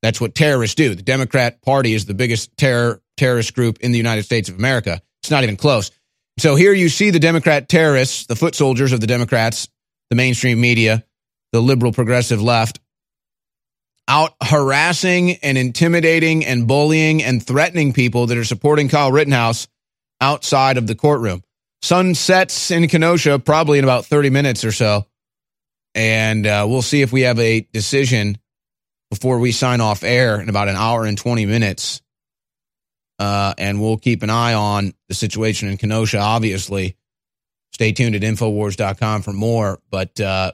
That's what terrorists do. The Democrat Party is the biggest terror terrorist group in the United States of America. It's not even close. So here you see the Democrat terrorists, the foot soldiers of the Democrats, the mainstream media, the liberal progressive left, out harassing and intimidating and bullying and threatening people that are supporting Kyle Rittenhouse outside of the courtroom. Sun sets in Kenosha probably in about 30 minutes or so. And uh, we'll see if we have a decision before we sign off air in about an hour and 20 minutes. Uh, and we'll keep an eye on the situation in Kenosha, obviously. Stay tuned at Infowars.com for more. But uh,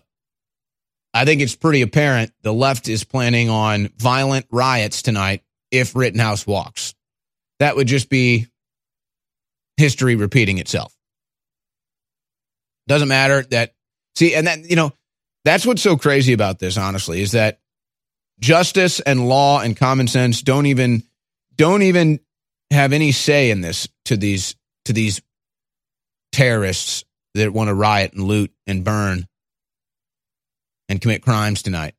I think it's pretty apparent the left is planning on violent riots tonight if Rittenhouse walks. That would just be history repeating itself. Doesn't matter that, see, and that, you know, that's what's so crazy about this, honestly, is that justice and law and common sense don't even don't even have any say in this to these to these terrorists that want to riot and loot and burn and commit crimes tonight.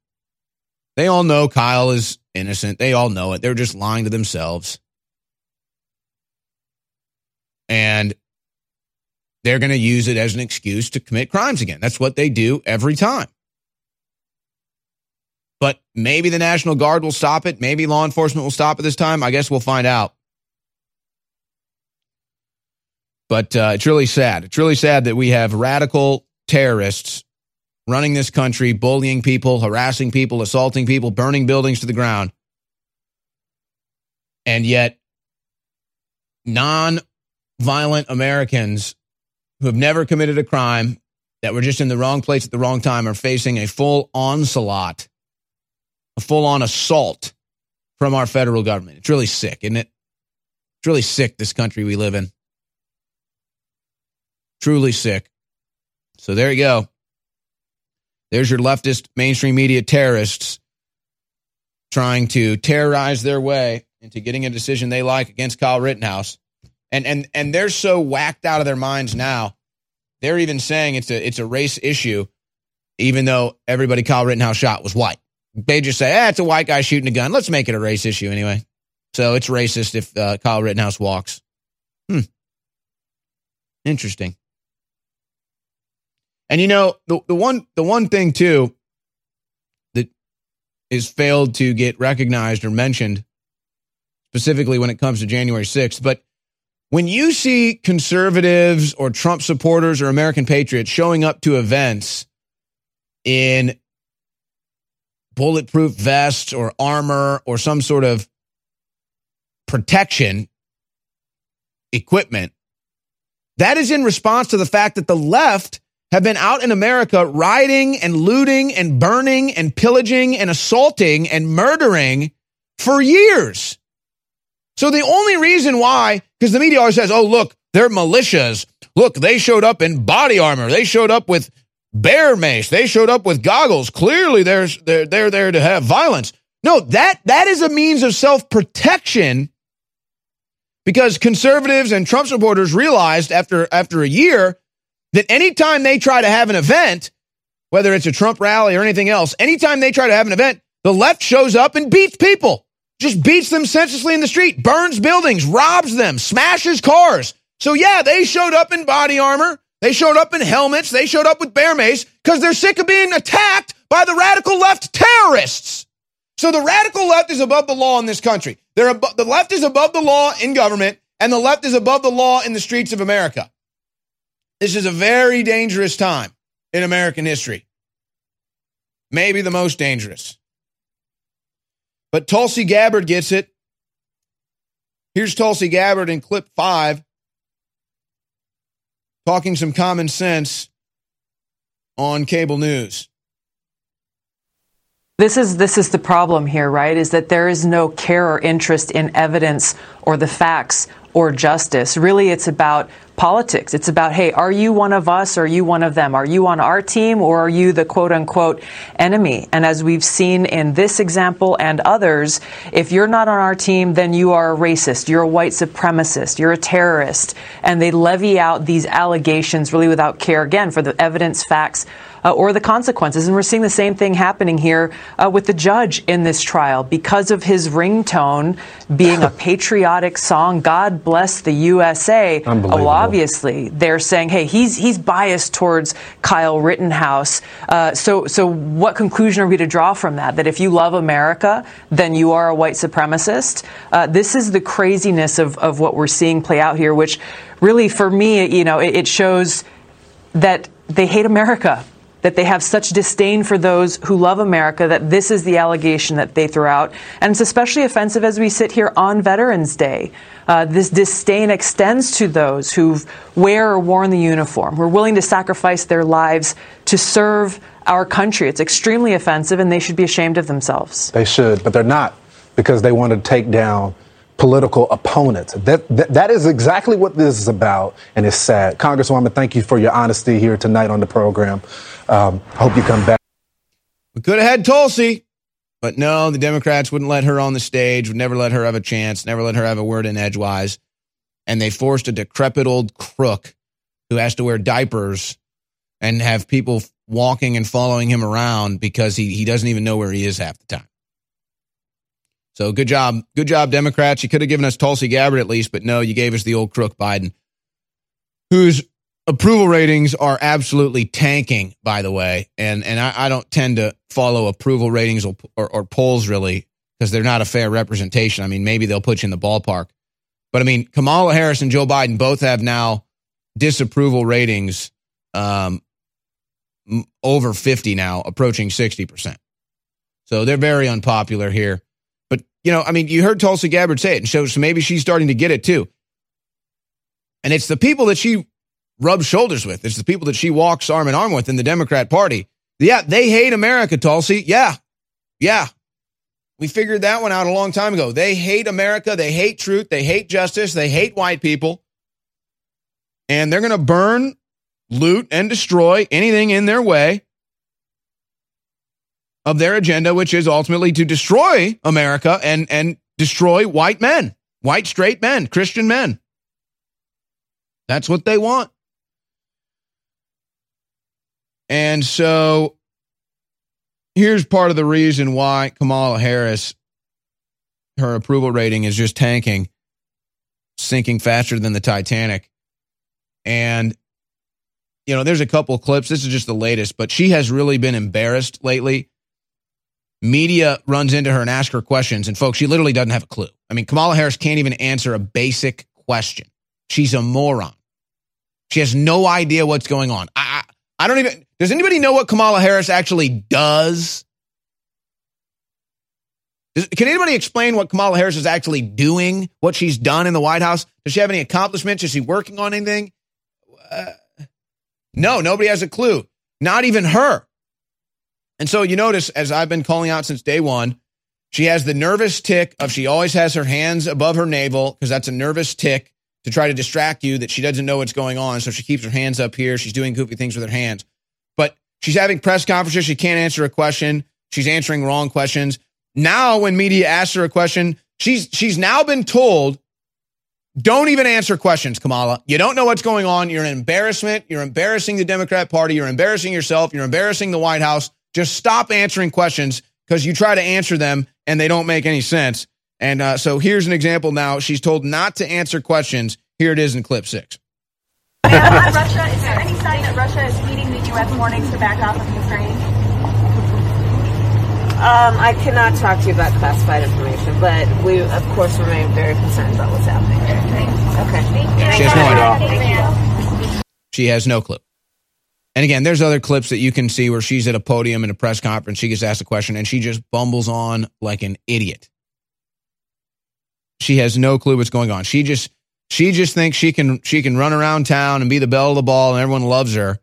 They all know Kyle is innocent. They all know it. They're just lying to themselves. And they're going to use it as an excuse to commit crimes again. That's what they do every time. But maybe the National Guard will stop it. Maybe law enforcement will stop it this time. I guess we'll find out. But uh, it's really sad. It's really sad that we have radical terrorists running this country, bullying people, harassing people, assaulting people, burning buildings to the ground. And yet, non violent Americans who have never committed a crime, that were just in the wrong place at the wrong time, are facing a full onslaught, a full on assault from our federal government. It's really sick, isn't it? It's really sick, this country we live in. Truly sick. So there you go. There's your leftist mainstream media terrorists trying to terrorize their way into getting a decision they like against Kyle Rittenhouse. And and and they're so whacked out of their minds now. They're even saying it's a it's a race issue, even though everybody Kyle Rittenhouse shot was white. they just say, ah, it's a white guy shooting a gun. Let's make it a race issue anyway. So it's racist if uh, Kyle Rittenhouse walks. Hmm. Interesting. And you know, the, the one the one thing too that is failed to get recognized or mentioned specifically when it comes to January 6th, but when you see conservatives or Trump supporters or American patriots showing up to events in bulletproof vests or armor or some sort of protection equipment, that is in response to the fact that the left have been out in America rioting and looting and burning and pillaging and assaulting and murdering for years. So the only reason why, because the media always says, oh, look, they're militias. Look, they showed up in body armor. They showed up with bear mace. They showed up with goggles. Clearly, there's, they're, they're there to have violence. No, that, that is a means of self protection because conservatives and Trump supporters realized after, after a year that anytime they try to have an event, whether it's a Trump rally or anything else, anytime they try to have an event, the left shows up and beats people, just beats them senselessly in the street, burns buildings, robs them, smashes cars. So yeah, they showed up in body armor. They showed up in helmets. They showed up with bear mace because they're sick of being attacked by the radical left terrorists. So the radical left is above the law in this country. They're the left is above the law in government, and the left is above the law in the streets of America. This is a very dangerous time in American history. Maybe the most dangerous. But Tulsi Gabbard gets it. Here's Tulsi Gabbard in clip five talking some common sense on cable news. This is this is the problem here, right? Is that there is no care or interest in evidence or the facts or justice. Really, it's about politics. It's about, hey, are you one of us or are you one of them? Are you on our team or are you the quote unquote enemy? And as we've seen in this example and others, if you're not on our team, then you are a racist, you're a white supremacist, you're a terrorist. And they levy out these allegations really without care, again, for the evidence, facts, uh, or the consequences. And we're seeing the same thing happening here uh, with the judge in this trial because of his ringtone being a (laughs) patriotic song. God bless the USA. Well, obviously, they're saying, hey, he's he's biased towards Kyle Rittenhouse. Uh, so so what conclusion are we to draw from that? That if you love America, then you are a white supremacist. Uh, this is the craziness of of what we're seeing play out here, which really, for me, you know, it, it shows that they hate America that they have such disdain for those who love America that this is the allegation that they throw out. And it's especially offensive as we sit here on Veterans Day. Uh, this disdain extends to those who wear or worn the uniform, who are willing to sacrifice their lives to serve our country. It's extremely offensive, and they should be ashamed of themselves. They should, but they're not because they want to take down political opponents. That, that, that is exactly what this is about, and it's sad. Congresswoman, thank you for your honesty here tonight on the program. Um, hope you come back. We could have had Tulsi, but no, the Democrats wouldn't let her on the stage, would never let her have a chance, never let her have a word in edgewise. And they forced a decrepit old crook who has to wear diapers and have people walking and following him around because he, he doesn't even know where he is half the time. So good job. Good job, Democrats. You could have given us Tulsi Gabbard at least, but no, you gave us the old crook Biden, whose approval ratings are absolutely tanking, by the way. And and I, I don't tend to follow approval ratings or, or, or polls really because they're not a fair representation. I mean, maybe they'll put you in the ballpark. But I mean, Kamala Harris and Joe Biden both have now disapproval ratings um, over 50 now, approaching 60%. So they're very unpopular here. But, you know, I mean, you heard Tulsi Gabbard say it, and so, so maybe she's starting to get it too. And it's the people that she rubs shoulders with. It's the people that she walks arm in arm with in the Democrat Party. Yeah, they hate America, Tulsi. Yeah. Yeah. We figured that one out a long time ago. They hate America. They hate truth. They hate justice. They hate white people. And they're going to burn, loot, and destroy anything in their way of their agenda, which is ultimately to destroy America and, and destroy white men, white straight men, Christian men. That's what they want. And so here's part of the reason why Kamala Harris, her approval rating is just tanking, sinking faster than the Titanic. And, you know, there's a couple clips. This is just the latest, but she has really been embarrassed lately. Media runs into her and asks her questions. And, folks, she literally doesn't have a clue. I mean, Kamala Harris can't even answer a basic question. She's a moron. She has no idea what's going on. I, I, I don't even. Does anybody know what Kamala Harris actually does? Does- Can anybody explain what Kamala Harris is actually doing? What she's done in the White House? Does she have any accomplishments? Is she working on anything? Uh, no, nobody has a clue. Not even her. And so you notice, as I've been calling out since day one, she has the nervous tick of she always has her hands above her navel because that's a nervous tick to try to distract you that she doesn't know what's going on. So she keeps her hands up here. She's doing goofy things with her hands. But she's having press conferences. She can't answer a question. She's answering wrong questions. Now, when media asks her a question, she's she's now been told, don't even answer questions, Kamala. You don't know what's going on. You're an embarrassment. You're embarrassing the Democrat Party. You're embarrassing yourself. You're embarrassing the White House. Just stop answering questions because you try to answer them and they don't make any sense. And uh, so here's an example now. She's told not to answer questions. Here it is in clip six. On (laughs) Russia, is there any sign that Russia is feeding the U.S. warnings to back off of Ukraine? Um, I cannot talk to you about classified information, but we, of course, remain very concerned about what's happening. There. Okay. She has no idea. She has no clue. And again, there's other clips that you can see where she's at a podium in a press conference. She gets asked a question and she just bumbles on like an idiot. She has no clue what's going on. She just she just thinks she can she can run around town and be the belle of the ball and everyone loves her.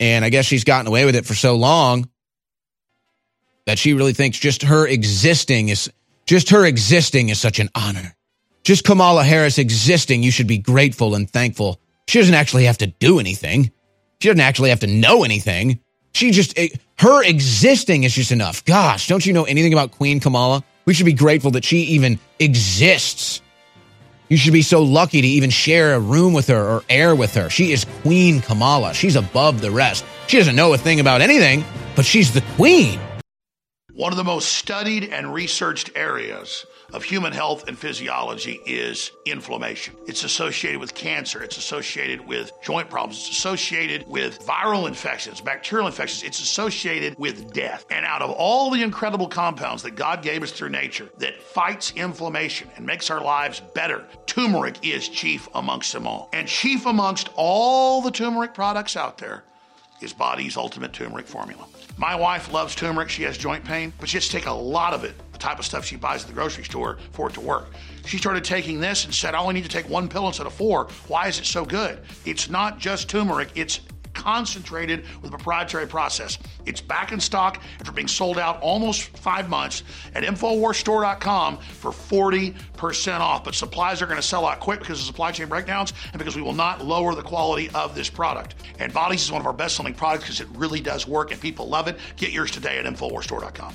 And I guess she's gotten away with it for so long that she really thinks just her existing is just her existing is such an honor. Just Kamala Harris existing, you should be grateful and thankful. She doesn't actually have to do anything. She doesn't actually have to know anything. She just eh, her existing is just enough. Gosh, don't you know anything about Queen Kamala? We should be grateful that she even exists. You should be so lucky to even share a room with her or air with her. She is Queen Kamala. She's above the rest. She doesn't know a thing about anything, but she's the queen. One of the most studied and researched areas of human health and physiology is inflammation. It's associated with cancer, it's associated with joint problems, it's associated with viral infections, bacterial infections, it's associated with death. And out of all the incredible compounds that God gave us through nature that fights inflammation and makes our lives better, turmeric is chief amongst them all. And chief amongst all the turmeric products out there is Body's Ultimate Turmeric Formula. My wife loves turmeric. She has joint pain, but she has to take a lot of it, type of stuff she buys at the grocery store, for it to work. She started taking this and said, I only need to take one pill instead of four. Why is it so good? It's not just turmeric, it's concentrated with a proprietary process. It's back in stock after being sold out almost five months at InfoWarsStore.com for 40% off. But supplies are going to sell out quick because of supply chain breakdowns and because we will not lower the quality of this product. And Bodies is one of our best selling products because it really does work and people love it. Get yours today at InfoWarsStore.com.